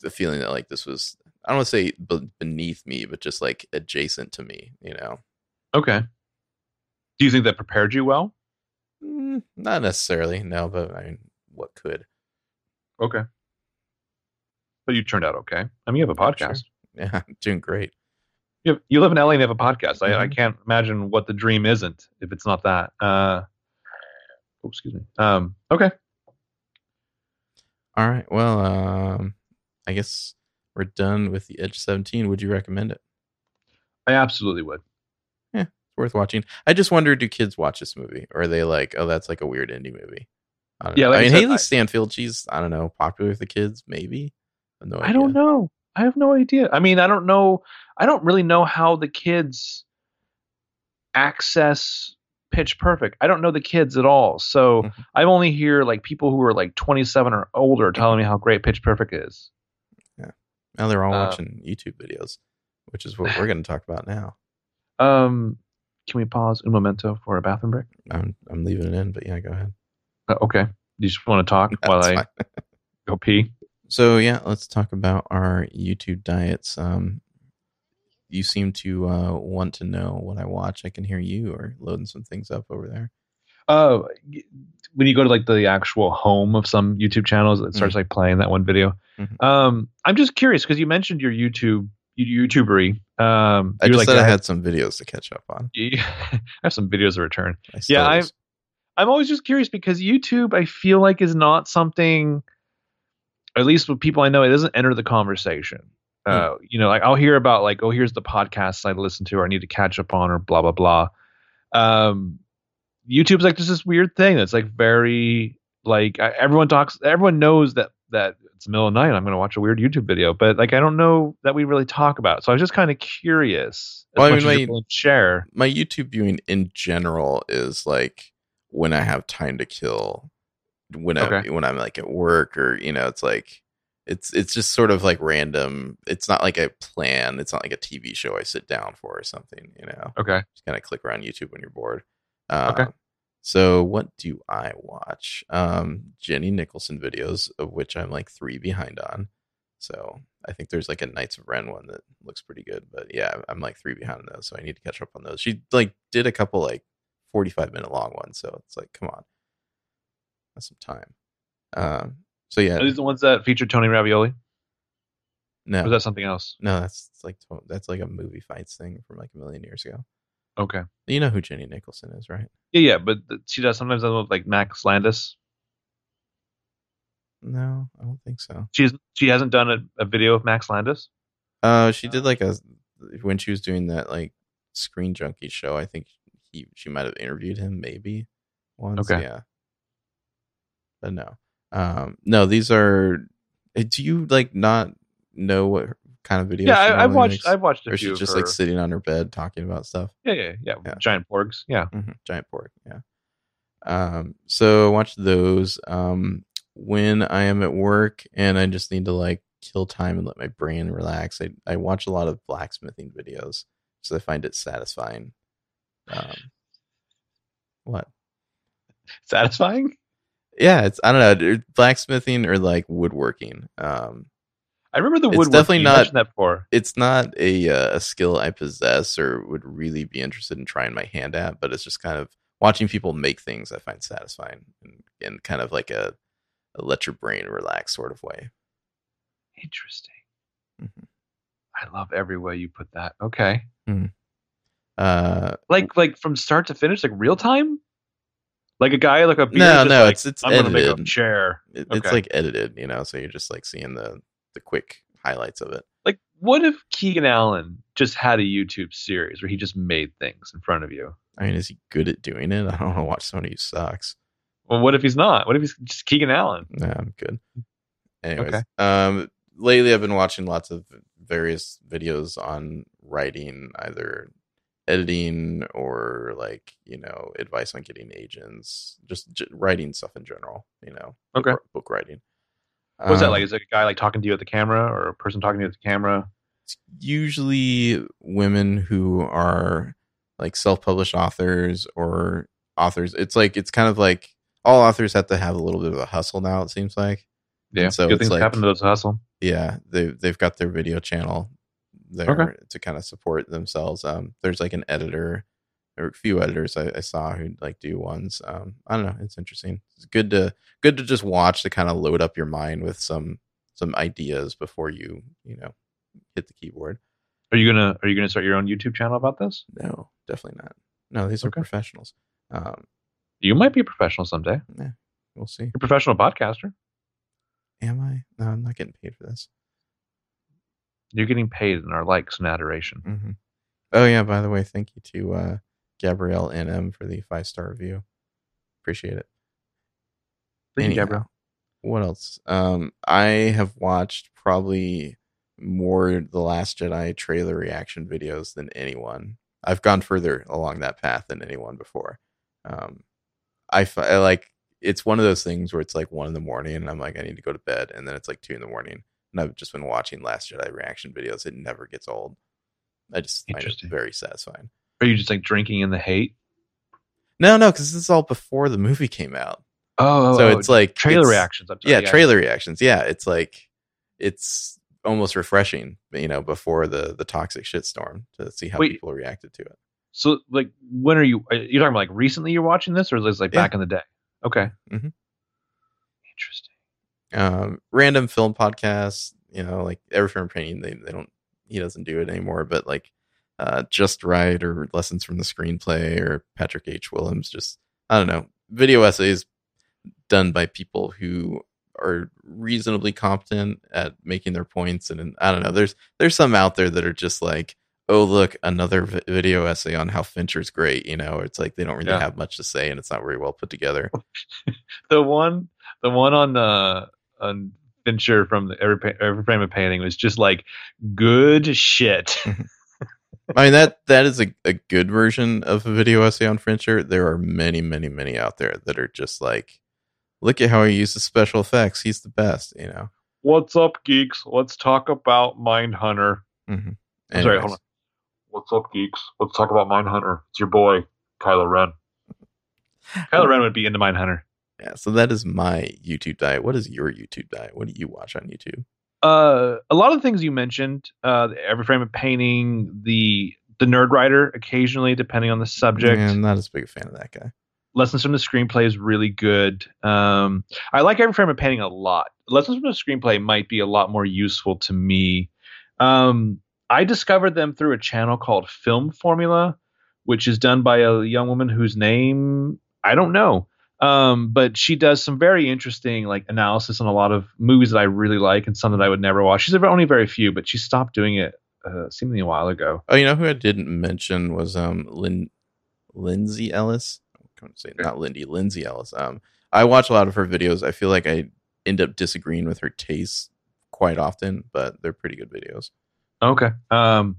the feeling that like this was I don't want to say be- beneath me, but just like adjacent to me, you know. Okay. Do you think that prepared you well? Mm, not necessarily, no, but I mean, what could? Okay. But you turned out okay. I mean, you have a Yeah, podcast. Yeah, *laughs* I'm doing great. You, have, you live in LA and you have a podcast. I, I Mhm. can't imagine what the dream isn't if it's not that. Uh, oh, excuse me. Um, okay. All right, well, um, I guess we're done with the Edge 17. Would you recommend it? I absolutely would. Yeah, it's worth watching. I just wonder, do kids watch this movie, or are they like, oh, that's like a weird indie movie? I don't Yeah, know. like I I mean, said, Hailee I- Steinfeld, she's I don't know, popular with the kids, maybe. I, no I don't know. I have no idea. I mean, I don't know. I don't really know how the kids access Pitch Perfect. I don't know the kids at all. So Mhm. I only hear like people who are like 27 or older telling me how great Pitch Perfect is. Now they're all Uh, watching YouTube videos, which is what we're going to talk about now. *sighs* Um, can we pause in momento for a bathroom break? I'm I'm leaving it in, but yeah, go ahead. Uh, okay. You just want to talk *laughs* while I go pee? So yeah, let's talk about our YouTube diets. Um, you seem to uh, want to know what I watch. I can hear you are loading some things up over there. Oh, y- when you go to like the actual home of some YouTube channels, it starts like playing that one video. Mhm. Um, I'm just curious because you mentioned your YouTube, you YouTubery. Um, I just like, said I had some videos to catch up on. *laughs* I have some videos to return. I Yeah, I- suppose. I'm always just curious because YouTube, I feel like, is not something, at least with people I know, it doesn't enter the conversation. Uh, you know, like I'll hear about like, oh, here's the podcasts I listen to or I need to catch up on or blah blah blah. Um, YouTube's like just this weird thing that's like very like I, everyone talks, everyone knows that that it's the middle of the night. I'm going to watch a weird YouTube video, but like I don't know that we really talk about. it. So I was just kind of curious. Well, I mean, my- share. my YouTube viewing in general is like when I have time to kill, when I Okay. when I'm like at work or you know, it's like it's it's just sort of like random. It's not like a plan. It's not like a TV show I sit down for or something. You know, Okay. just kind of click around YouTube when you're bored. Um, Okay. So what do I watch? Um, Jenny Nicholson videos, of which I'm like three behind on. So I think there's like a Knights of Ren one that looks pretty good, but yeah, I'm like three behind on those, so I need to catch up on those. She like did a couple like 45 minute long ones, so it's like, come on, that's some time. Um, so yeah, Are these the ones that feature Tony Ravioli? Or no, is that something else? no, that's like that's like a movie fights thing from like a million years ago. Okay. You know who Jenny Nicholson is, right? Yeah, yeah, but she does sometimes does like Max Landis. No, I don't think so. She's she hasn't done a, a video of Max Landis. Uh, she did like a when she was doing that like Screen Junkie show. I think he she might have interviewed him maybe once. Okay. yeah, but no, um, no. These are. eh, Do you like not know what kind of videos? Yeah, I, I've watched? I've watched a Or she's just of like sitting on her bed talking about stuff. yeah, yeah, yeah, Yeah. Giant porgs. Yeah. hmm Giant porg, yeah. Um, so I watch those. Um, when I am at work and I just need to like kill time and let my brain relax, I, I watch a lot of blacksmithing videos because I find it satisfying. Um, what? Satisfying. Yeah, it's I don't know blacksmithing or like woodworking. Um, I remember the It's definitely you not- that before. it's not a uh, a skill I possess or would really be interested in trying my hand at, but it's just kind of watching people make things I find satisfying and, and kind of like a, a let your brain relax sort of way. Interesting. Mhm. I love every way you put that. Okay. Uh, Like like from start to finish, like real time. Like a guy like a beard no, no, like, it's it's I'm gonna make a chair. It- Okay. It's like edited, you know, so you're just like seeing the the quick highlights of it. Like, what if Keegan Allen just had a YouTube series where he just made things in front of you? I mean, is he good at doing it? I don't want to watch somebody who sucks. Well, what if he's not? What if he's just Keegan Allen? No, I'm good. Anyways, Okay. um, lately I've been watching lots of various videos on writing, either editing or like you know advice on getting agents, just j- writing stuff in general. You know, Okay. book, book writing. What's that Um, like? Is it a guy like talking to you at the camera, or a person talking to you at the camera? it's usually women who are like self-published authors or authors. It's like it's kind of like all authors have to have a little bit of a hustle now. It seems like. Yeah, so good things like- happen to those hustle. yeah they they've got their video channel there Okay. to kind of support themselves um there's like an editor or a few editors I, I saw who like do ones um i don't know it's interesting it's good to good to just watch to kind of load up your mind with some some ideas before you you know hit the keyboard Are you gonna Are you gonna start your own YouTube channel about this? no definitely not no these are Okay. professionals um You might be a professional someday. Yeah, we'll see You're a professional podcaster. am i no i'm not getting paid for this You're getting paid in our likes and adoration. hmm Oh yeah, by the way, thank you to uh, Gabrielle NM for the five star review. Appreciate it. Thank you, Anyhow, Gabriel. What else? Um, I have watched probably more the Last Jedi trailer reaction videos than anyone. I've gone further along that path than anyone before. Um, I, I like it's one of those things where it's like one in the morning and I'm like I need to go to bed, and then it's like two in the morning, and I've just been watching Last Jedi reaction videos. It never gets old. I just find it very satisfying. Are you just like drinking in the hate? No, no, because this is all before the movie came out. Oh, so it's like trailer it's- reactions. I'm sorry, yeah, trailer reactions. Yeah, it's like it's almost refreshing, you know, before the the toxic shitstorm to see how Wait. people reacted to it. So, like, when are you? Are you talking about like recently? You're watching this, or is this like Yeah. back in the day? Okay. Mm-hmm. Interesting. Um, random film podcasts, you know, like every film painting, they they don't he doesn't do it anymore, but like uh, Just Write or lessons from the screenplay or Patrick H. Willems, just I don't know, video essays done by people who are reasonably competent at making their points and I don't know there's there's some out there that are just like oh look another vi- video essay on how Fincher's great you know it's like they don't really Yeah. have much to say and it's not very well put together *laughs* The one, the one on uh on Fincher from the every every frame of painting was just like good shit. *laughs* I mean that that is a, a good version of a video essay on Fincher there are many many many out there that are just like look at how he uses special effects he's the best you know What's up, geeks? Let's talk about Mindhunter. mm-hmm. Sorry, hold on. What's up, geeks? Let's talk about Mindhunter. It's your boy, Kylo Ren. Kylo Ren would be into Mindhunter. Yeah, so that is my YouTube diet. What is your YouTube diet? What do you watch on YouTube? Uh, a lot of the things you mentioned, uh, every frame of painting, the the nerd writer, occasionally, depending on the subject. Yeah, I'm not as big a fan of that guy. Lessons from the screenplay is really good. Um, I like every frame of painting a lot. Lessons from the screenplay might be a lot more useful to me. Um, I discovered them through a channel called Film Formula, which is done by a young woman whose name I don't know. Um, but she does some very interesting like analysis on a lot of movies that I really like and some that I would never watch. She's only very few, but she stopped doing it uh, seemingly a while ago. Oh, you know who I didn't mention was um Lin Lindsay Ellis. I'm to say not Lindy, Lindsay Ellis. Um, I watch a lot of her videos. I feel like I end up disagreeing with her tastes quite often, but they're pretty good videos. Okay. Um,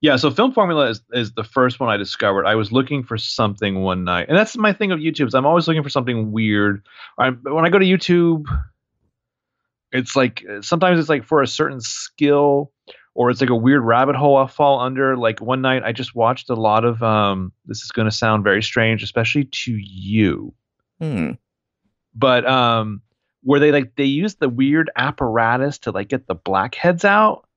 yeah, so Film Formula is, is the first one I discovered. I was looking for something one night, and that's my thing of YouTube. Is I'm always looking for something weird. I, when I go to YouTube, it's like sometimes it's like for a certain skill, or it's like a weird rabbit hole I'll fall under. Like one night, I just watched a lot of. Um, this is going to sound very strange, especially to you, Hmm. but um, where they like they use the weird apparatus to like get the blackheads out.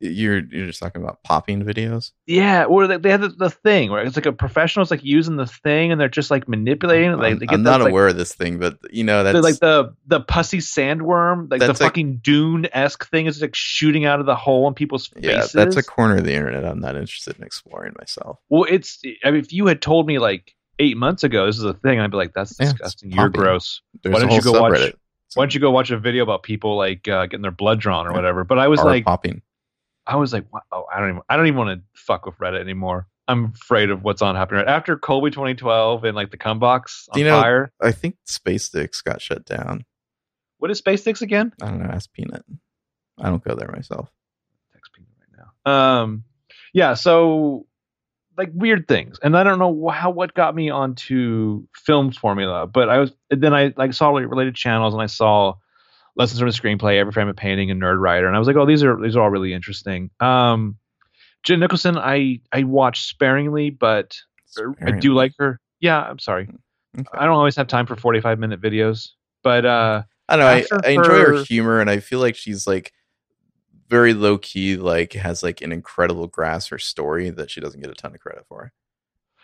You're you're just talking about popping videos. Yeah, or they, they have the, the thing where it's like a professional's like using the thing and they're just like manipulating it. Like, I'm, they get I'm not like, aware of this thing, but you know that's like the the pussy sandworm, like the like- fucking Dune esque thing is like shooting out of the hole in people's yeah, faces. that's a corner of the internet I'm not interested in exploring myself. well, it's. I mean, if you had told me like eight months ago this is a thing, I'd be like, that's Yeah, disgusting. You're gross. There's Why don't you go watch- Why don't you go watch a video about people like uh, getting their blood drawn or Yeah. whatever? But I was Are like, popping. I was like, wow, oh, I don't even, I don't even want to fuck with Reddit anymore. I'm afraid of what's on happening right after Colby 2012 and like the Cumbox on you know- fire. I think Spacedicks got shut down. What is Spacedicks again? I don't know. Ask Peanut. I don't go there myself. Text Peanut right now. Um, yeah. So like weird things, and I don't know how what got me onto film formula, but I was then I like saw like related channels and I saw lessons from a screenplay, every frame of painting, and nerd writer, and I was like, oh, these are these are all really interesting. Um, Jen Nicholson, I I watch sparingly, but I do like her. Yeah, I'm sorry. Okay. I don't always have time for 45 minute videos, but uh, I don't know. I, I enjoy her her- humor, and I feel like she's like very low key. Like has like an incredible grasp her story that she doesn't get a ton of credit for.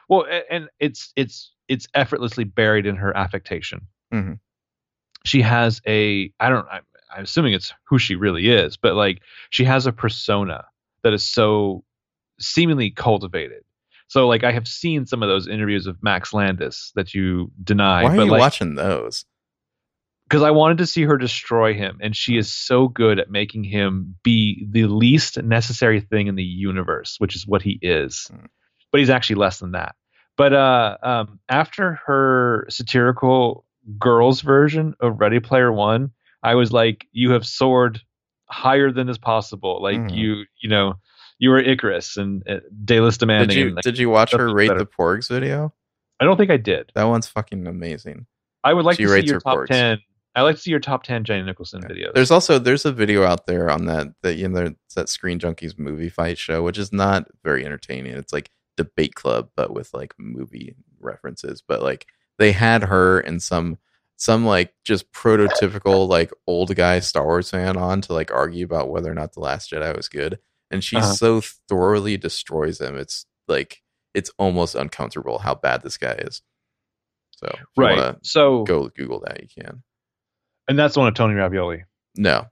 well, and it's it's it's effortlessly buried in her affectation. Mhm. She has a I don't I, I'm assuming it's who she really is, but like she has a persona that is so seemingly cultivated. So like I have seen some of those interviews of Max Landis that you deny, Why are but you like watching those? because I wanted to see her destroy him, and she is so good at making him be the least necessary thing in the universe, which is what he is. Hmm. But he's actually less than that. But uh, um, after her satirical girls version of Ready Player One, I was like, you have soared higher than is possible. Like Mhm. you, you know, you were Icarus and uh, Daedalus demanding. Did you and, like, did you watch her rate better. the porgs video? I don't think I did. That one's fucking amazing. I would like She to see your top porgs. ten. I like to see your top ten Jenny Nicholson videos. There's also there's a video out there on that that you know that Screen Junkies movie fight show, which is not very entertaining. It's like debate club, but with like movie references. But like they had her and some some like just prototypical like old guy Star Wars fan on to like argue about whether or not the Last Jedi was good, and she Uh-huh. so thoroughly destroys him. It's like it's almost uncomfortable how bad this guy is. So right. So, go Google that, you can. and that's the one of Tony Ravioli. No,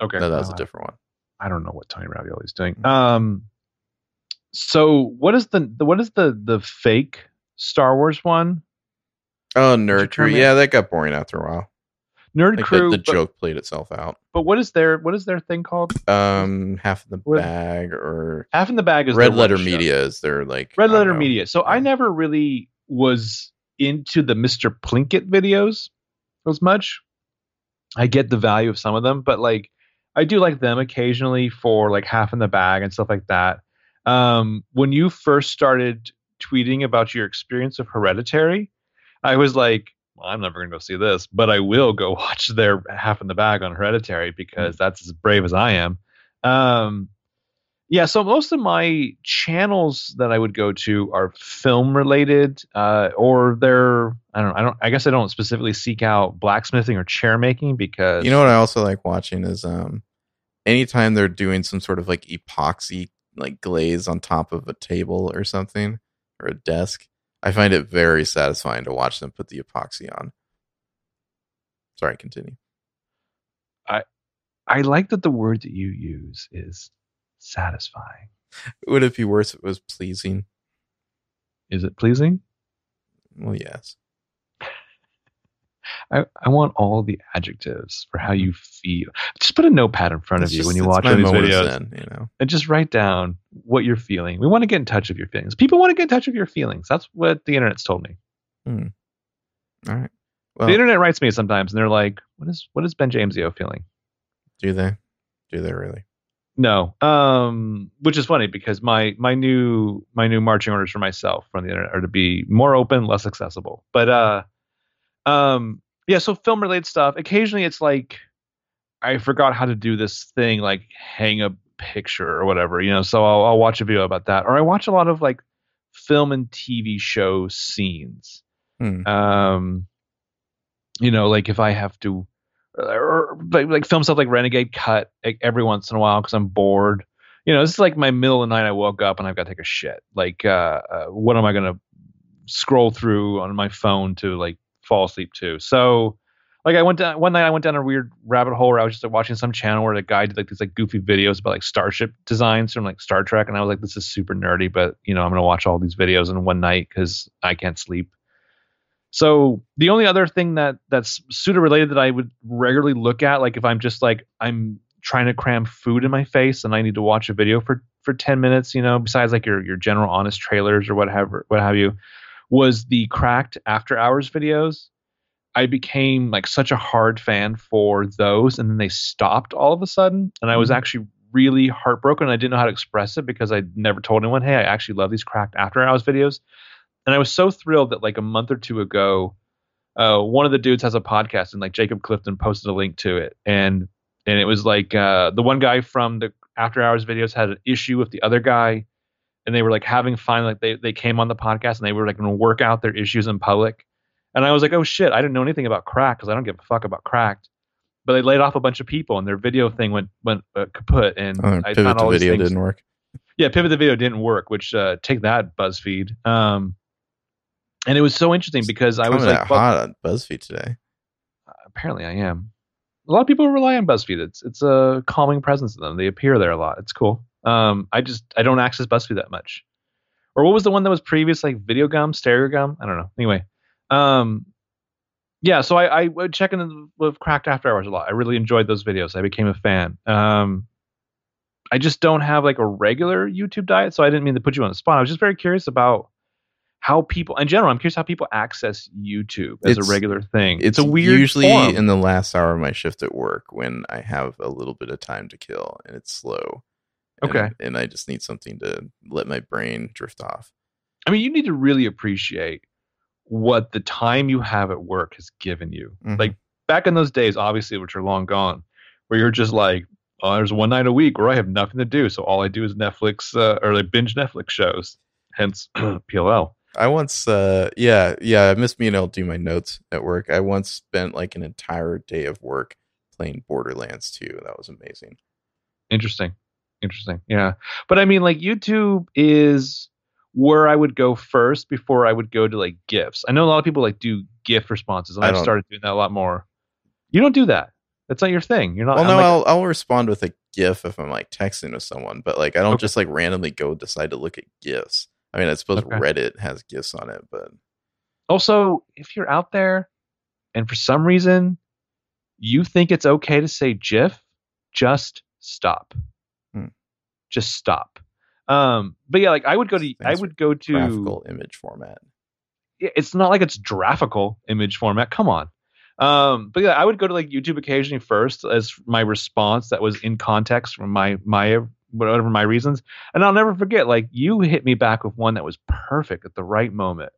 Okay, no, that was a different one. I don't know what Tony Ravioli is doing. Um, so what is the what is the the fake Star Wars one? Oh, Nerd Crew. Yeah, that got boring after a while. Nerd Like Crew. the, the but, joke played itself out. but what is their what is their thing called? Um, half in the What- bag or Half in the bag is Red Letter web show. Media is their like Red Letter know. Media. So I never really was into the Mr. Plinkett videos as much. I get the value of some of them, but like I do like them occasionally for like half in the bag and stuff like that. Um, when you first started tweeting about your experience of Hereditary, I was like, well, I'm never gonna go see this, but I will go *laughs* watch their half in the bag on Hereditary because that's as brave as I am. Um, yeah, so most of my channels that I would go to are film related, uh, or they're I don't I don't I guess I don't specifically seek out blacksmithing or chair making because You know what I also like watching is um anytime they're doing some sort of like epoxy like glaze on top of a table or something or a desk, I find it very satisfying to watch them put the epoxy on. Sorry, continue. I I like that the word that you use is satisfying. Would it be worse if it was pleasing? Is it pleasing? Well, yes. I, I want all the adjectives for how you feel. Just put a notepad in front It's of you just- when you watch these videos you know. and just write down what you're feeling. We want to get in touch with your feelings. People want to get in touch with your feelings. That's what the internet's told me. All right. Well, the internet writes me sometimes and they're like, "What is what is Ben Jamesio feeling?" do they? Do they really? No, um, which is funny because my my new my new marching orders for myself from the internet are to be more open, less accessible. But uh, um, yeah. So film related stuff. Occasionally, it's like I forgot how to do this thing, like hang a picture or whatever, you know. So I'll, I'll watch a video about that, or I watch a lot of like film and TV show scenes. Hmm. Um, you know, like if I have to, or like, like film stuff like Renegade Cut like, every once in a while because I'm bored. You know, this is like my middle of the night. I woke up and I've got to take a shit. Like, uh, uh, what am I gonna scroll through on my phone to like fall asleep to? So, like, I went down one night. I went down a weird rabbit hole where I was just like, watching some channel where the guy did like these like goofy videos about like starship designs from like Star Trek, and I was like, this is super nerdy, but you know, I'm gonna watch all these videos in one night because I can't sleep. So the only other thing that that's pseudo related that I would regularly look at, like if I'm just like I'm trying to cram food in my face and I need to watch a video for for ten minutes, you know, besides like your your general honest trailers or whatever what have you, was the cracked after hours videos. I became like such a hard fan for those, and then they stopped all of a sudden, and I was Mhm. actually really heartbroken. I didn't know how to express it because I never told anyone, "Hey, I actually love these cracked after hours videos." and I was so thrilled that like a month or two ago, uh, one of the dudes has a podcast and like Jacob Clifton posted a link to it, and and it was like uh, the one guy from the After Hours videos had an issue with the other guy, and they were like having fun. Like they they came on the podcast and they were like going to work out their issues in public, and I was like, oh shit, I didn't know anything about crack because I don't give a fuck about cracked. But they laid off a bunch of people, and their video thing went went uh, kaput. And Oh, I pivot found all these video things- didn't work. yeah, pivot the video didn't work, which uh, take that BuzzFeed. Um, and it was so interesting because I was like, hot on BuzzFeed today. apparently I am. A lot of people rely on BuzzFeed. It's it's a calming presence to them. They appear there a lot. It's cool. Um, I just I don't access BuzzFeed that much. Or what was the one that was previous, like Video Gum, Stereo Gum? I don't know. Anyway, um, yeah. So I I would check in with Cracked After Hours a lot. I really enjoyed those videos. I became a fan. Um, I just don't have like a regular YouTube diet, so I didn't mean to put you on the spot. I was just very curious about how people in general. I'm curious how people access YouTube as It's- a regular thing. It's, a weird usually form. in the last hour of my shift at work when I have a little bit of time to kill and it's slow. And- Okay. And I just need something to let my brain drift off. I mean, you need to really appreciate what the time you have at work has given you. Mhm. Like back in those days, obviously, which are long gone, where you're just like, oh, there's one night a week where I have nothing to do, so all I do is Netflix uh, or like binge Netflix shows. Hence *clears throat* PLL. I once, uh, yeah, yeah, I miss and I'll do my notes at work. I once spent like an entire day of work playing Borderlands 2. That was amazing. Interesting. Interesting. Yeah. But I mean, like, YouTube is where I would go first before I would go to like GIFs. I know a lot of people like do GIF responses, and I I've started doing that a lot more. You don't do that. That's not your thing. You're not. Well, no, like- I'll, I'll respond with a GIF if I'm like texting with someone, but like I don't Okay. just like randomly go decide to look at GIFs. I mean, I suppose Okay. Reddit has GIFs on it, but also, if you're out there and for some reason you think it's okay to say GIF, just stop. Just stop. Um, but yeah, like I would go to I would go to graphical image format. yeah, it's not like it's graphical image format. Come on. Um, but yeah, I would go to like YouTube occasionally first as my response that was in context from my my whatever my reasons, and I'll never forget. Like you hit me back with one that was perfect at the right moment.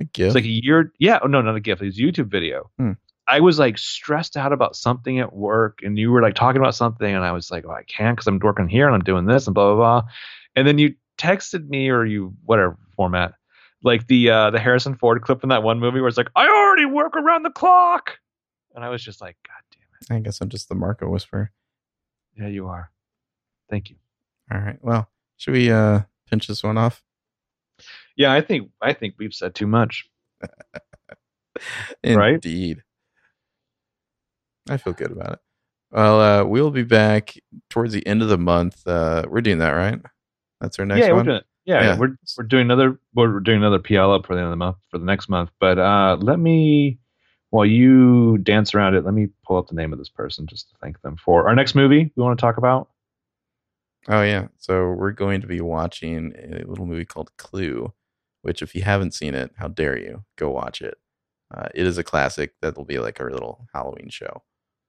A GIF. It's like a year. Yeah, oh, no, not a gift. It was a YouTube video. Hmm. I was like stressed out about something at work, and you were like talking about something, and I was like, "Oh, I can't because I'm working here and I'm doing this and blah blah blah." And then you texted me or you whatever format, like the uh, the Harrison Ford clip in that one movie where it's like, "I already work around the clock," and I was just like, "God damn it! I guess I'm just the Marco whisperer. yeah, you are." Thank you. All right. Well, should we uh pinch this one off? Yeah, I think I think we've said too much. *laughs* Right? I feel good about it. Well, uh, we'll be back towards the end of the month. Uh, we're doing that, right? That's our next yeah, one. we're doing it. Yeah, Yeah. we're we're doing another we're doing another PL up for the end of the month for the next month. But uh, let me while you dance around it, let me pull up the name of this person just to thank them for our next movie we want to talk about. Oh yeah. So we're going to be watching a little movie called Clue, which if you haven't seen it, how dare you go watch it? Uh, it is a classic that'll be like our little Halloween show.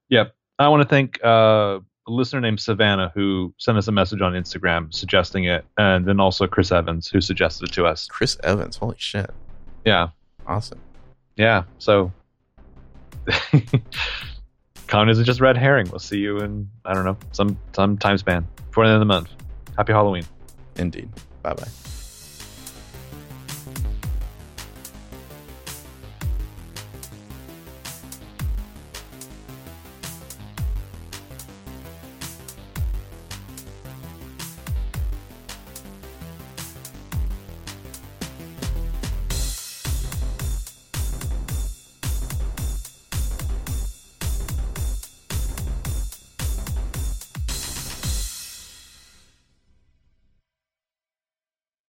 Yep. I want to thank uh, a listener named Savannah who sent us a message on Instagram suggesting it, and then also Chris Evans who suggested it to us. Chris Evans, holy shit, Yeah, awesome! yeah. So *laughs* Con isn't just red herring. We'll see you in I don't know some some time span before the end of the month. Happy Halloween. Indeed. Bye bye.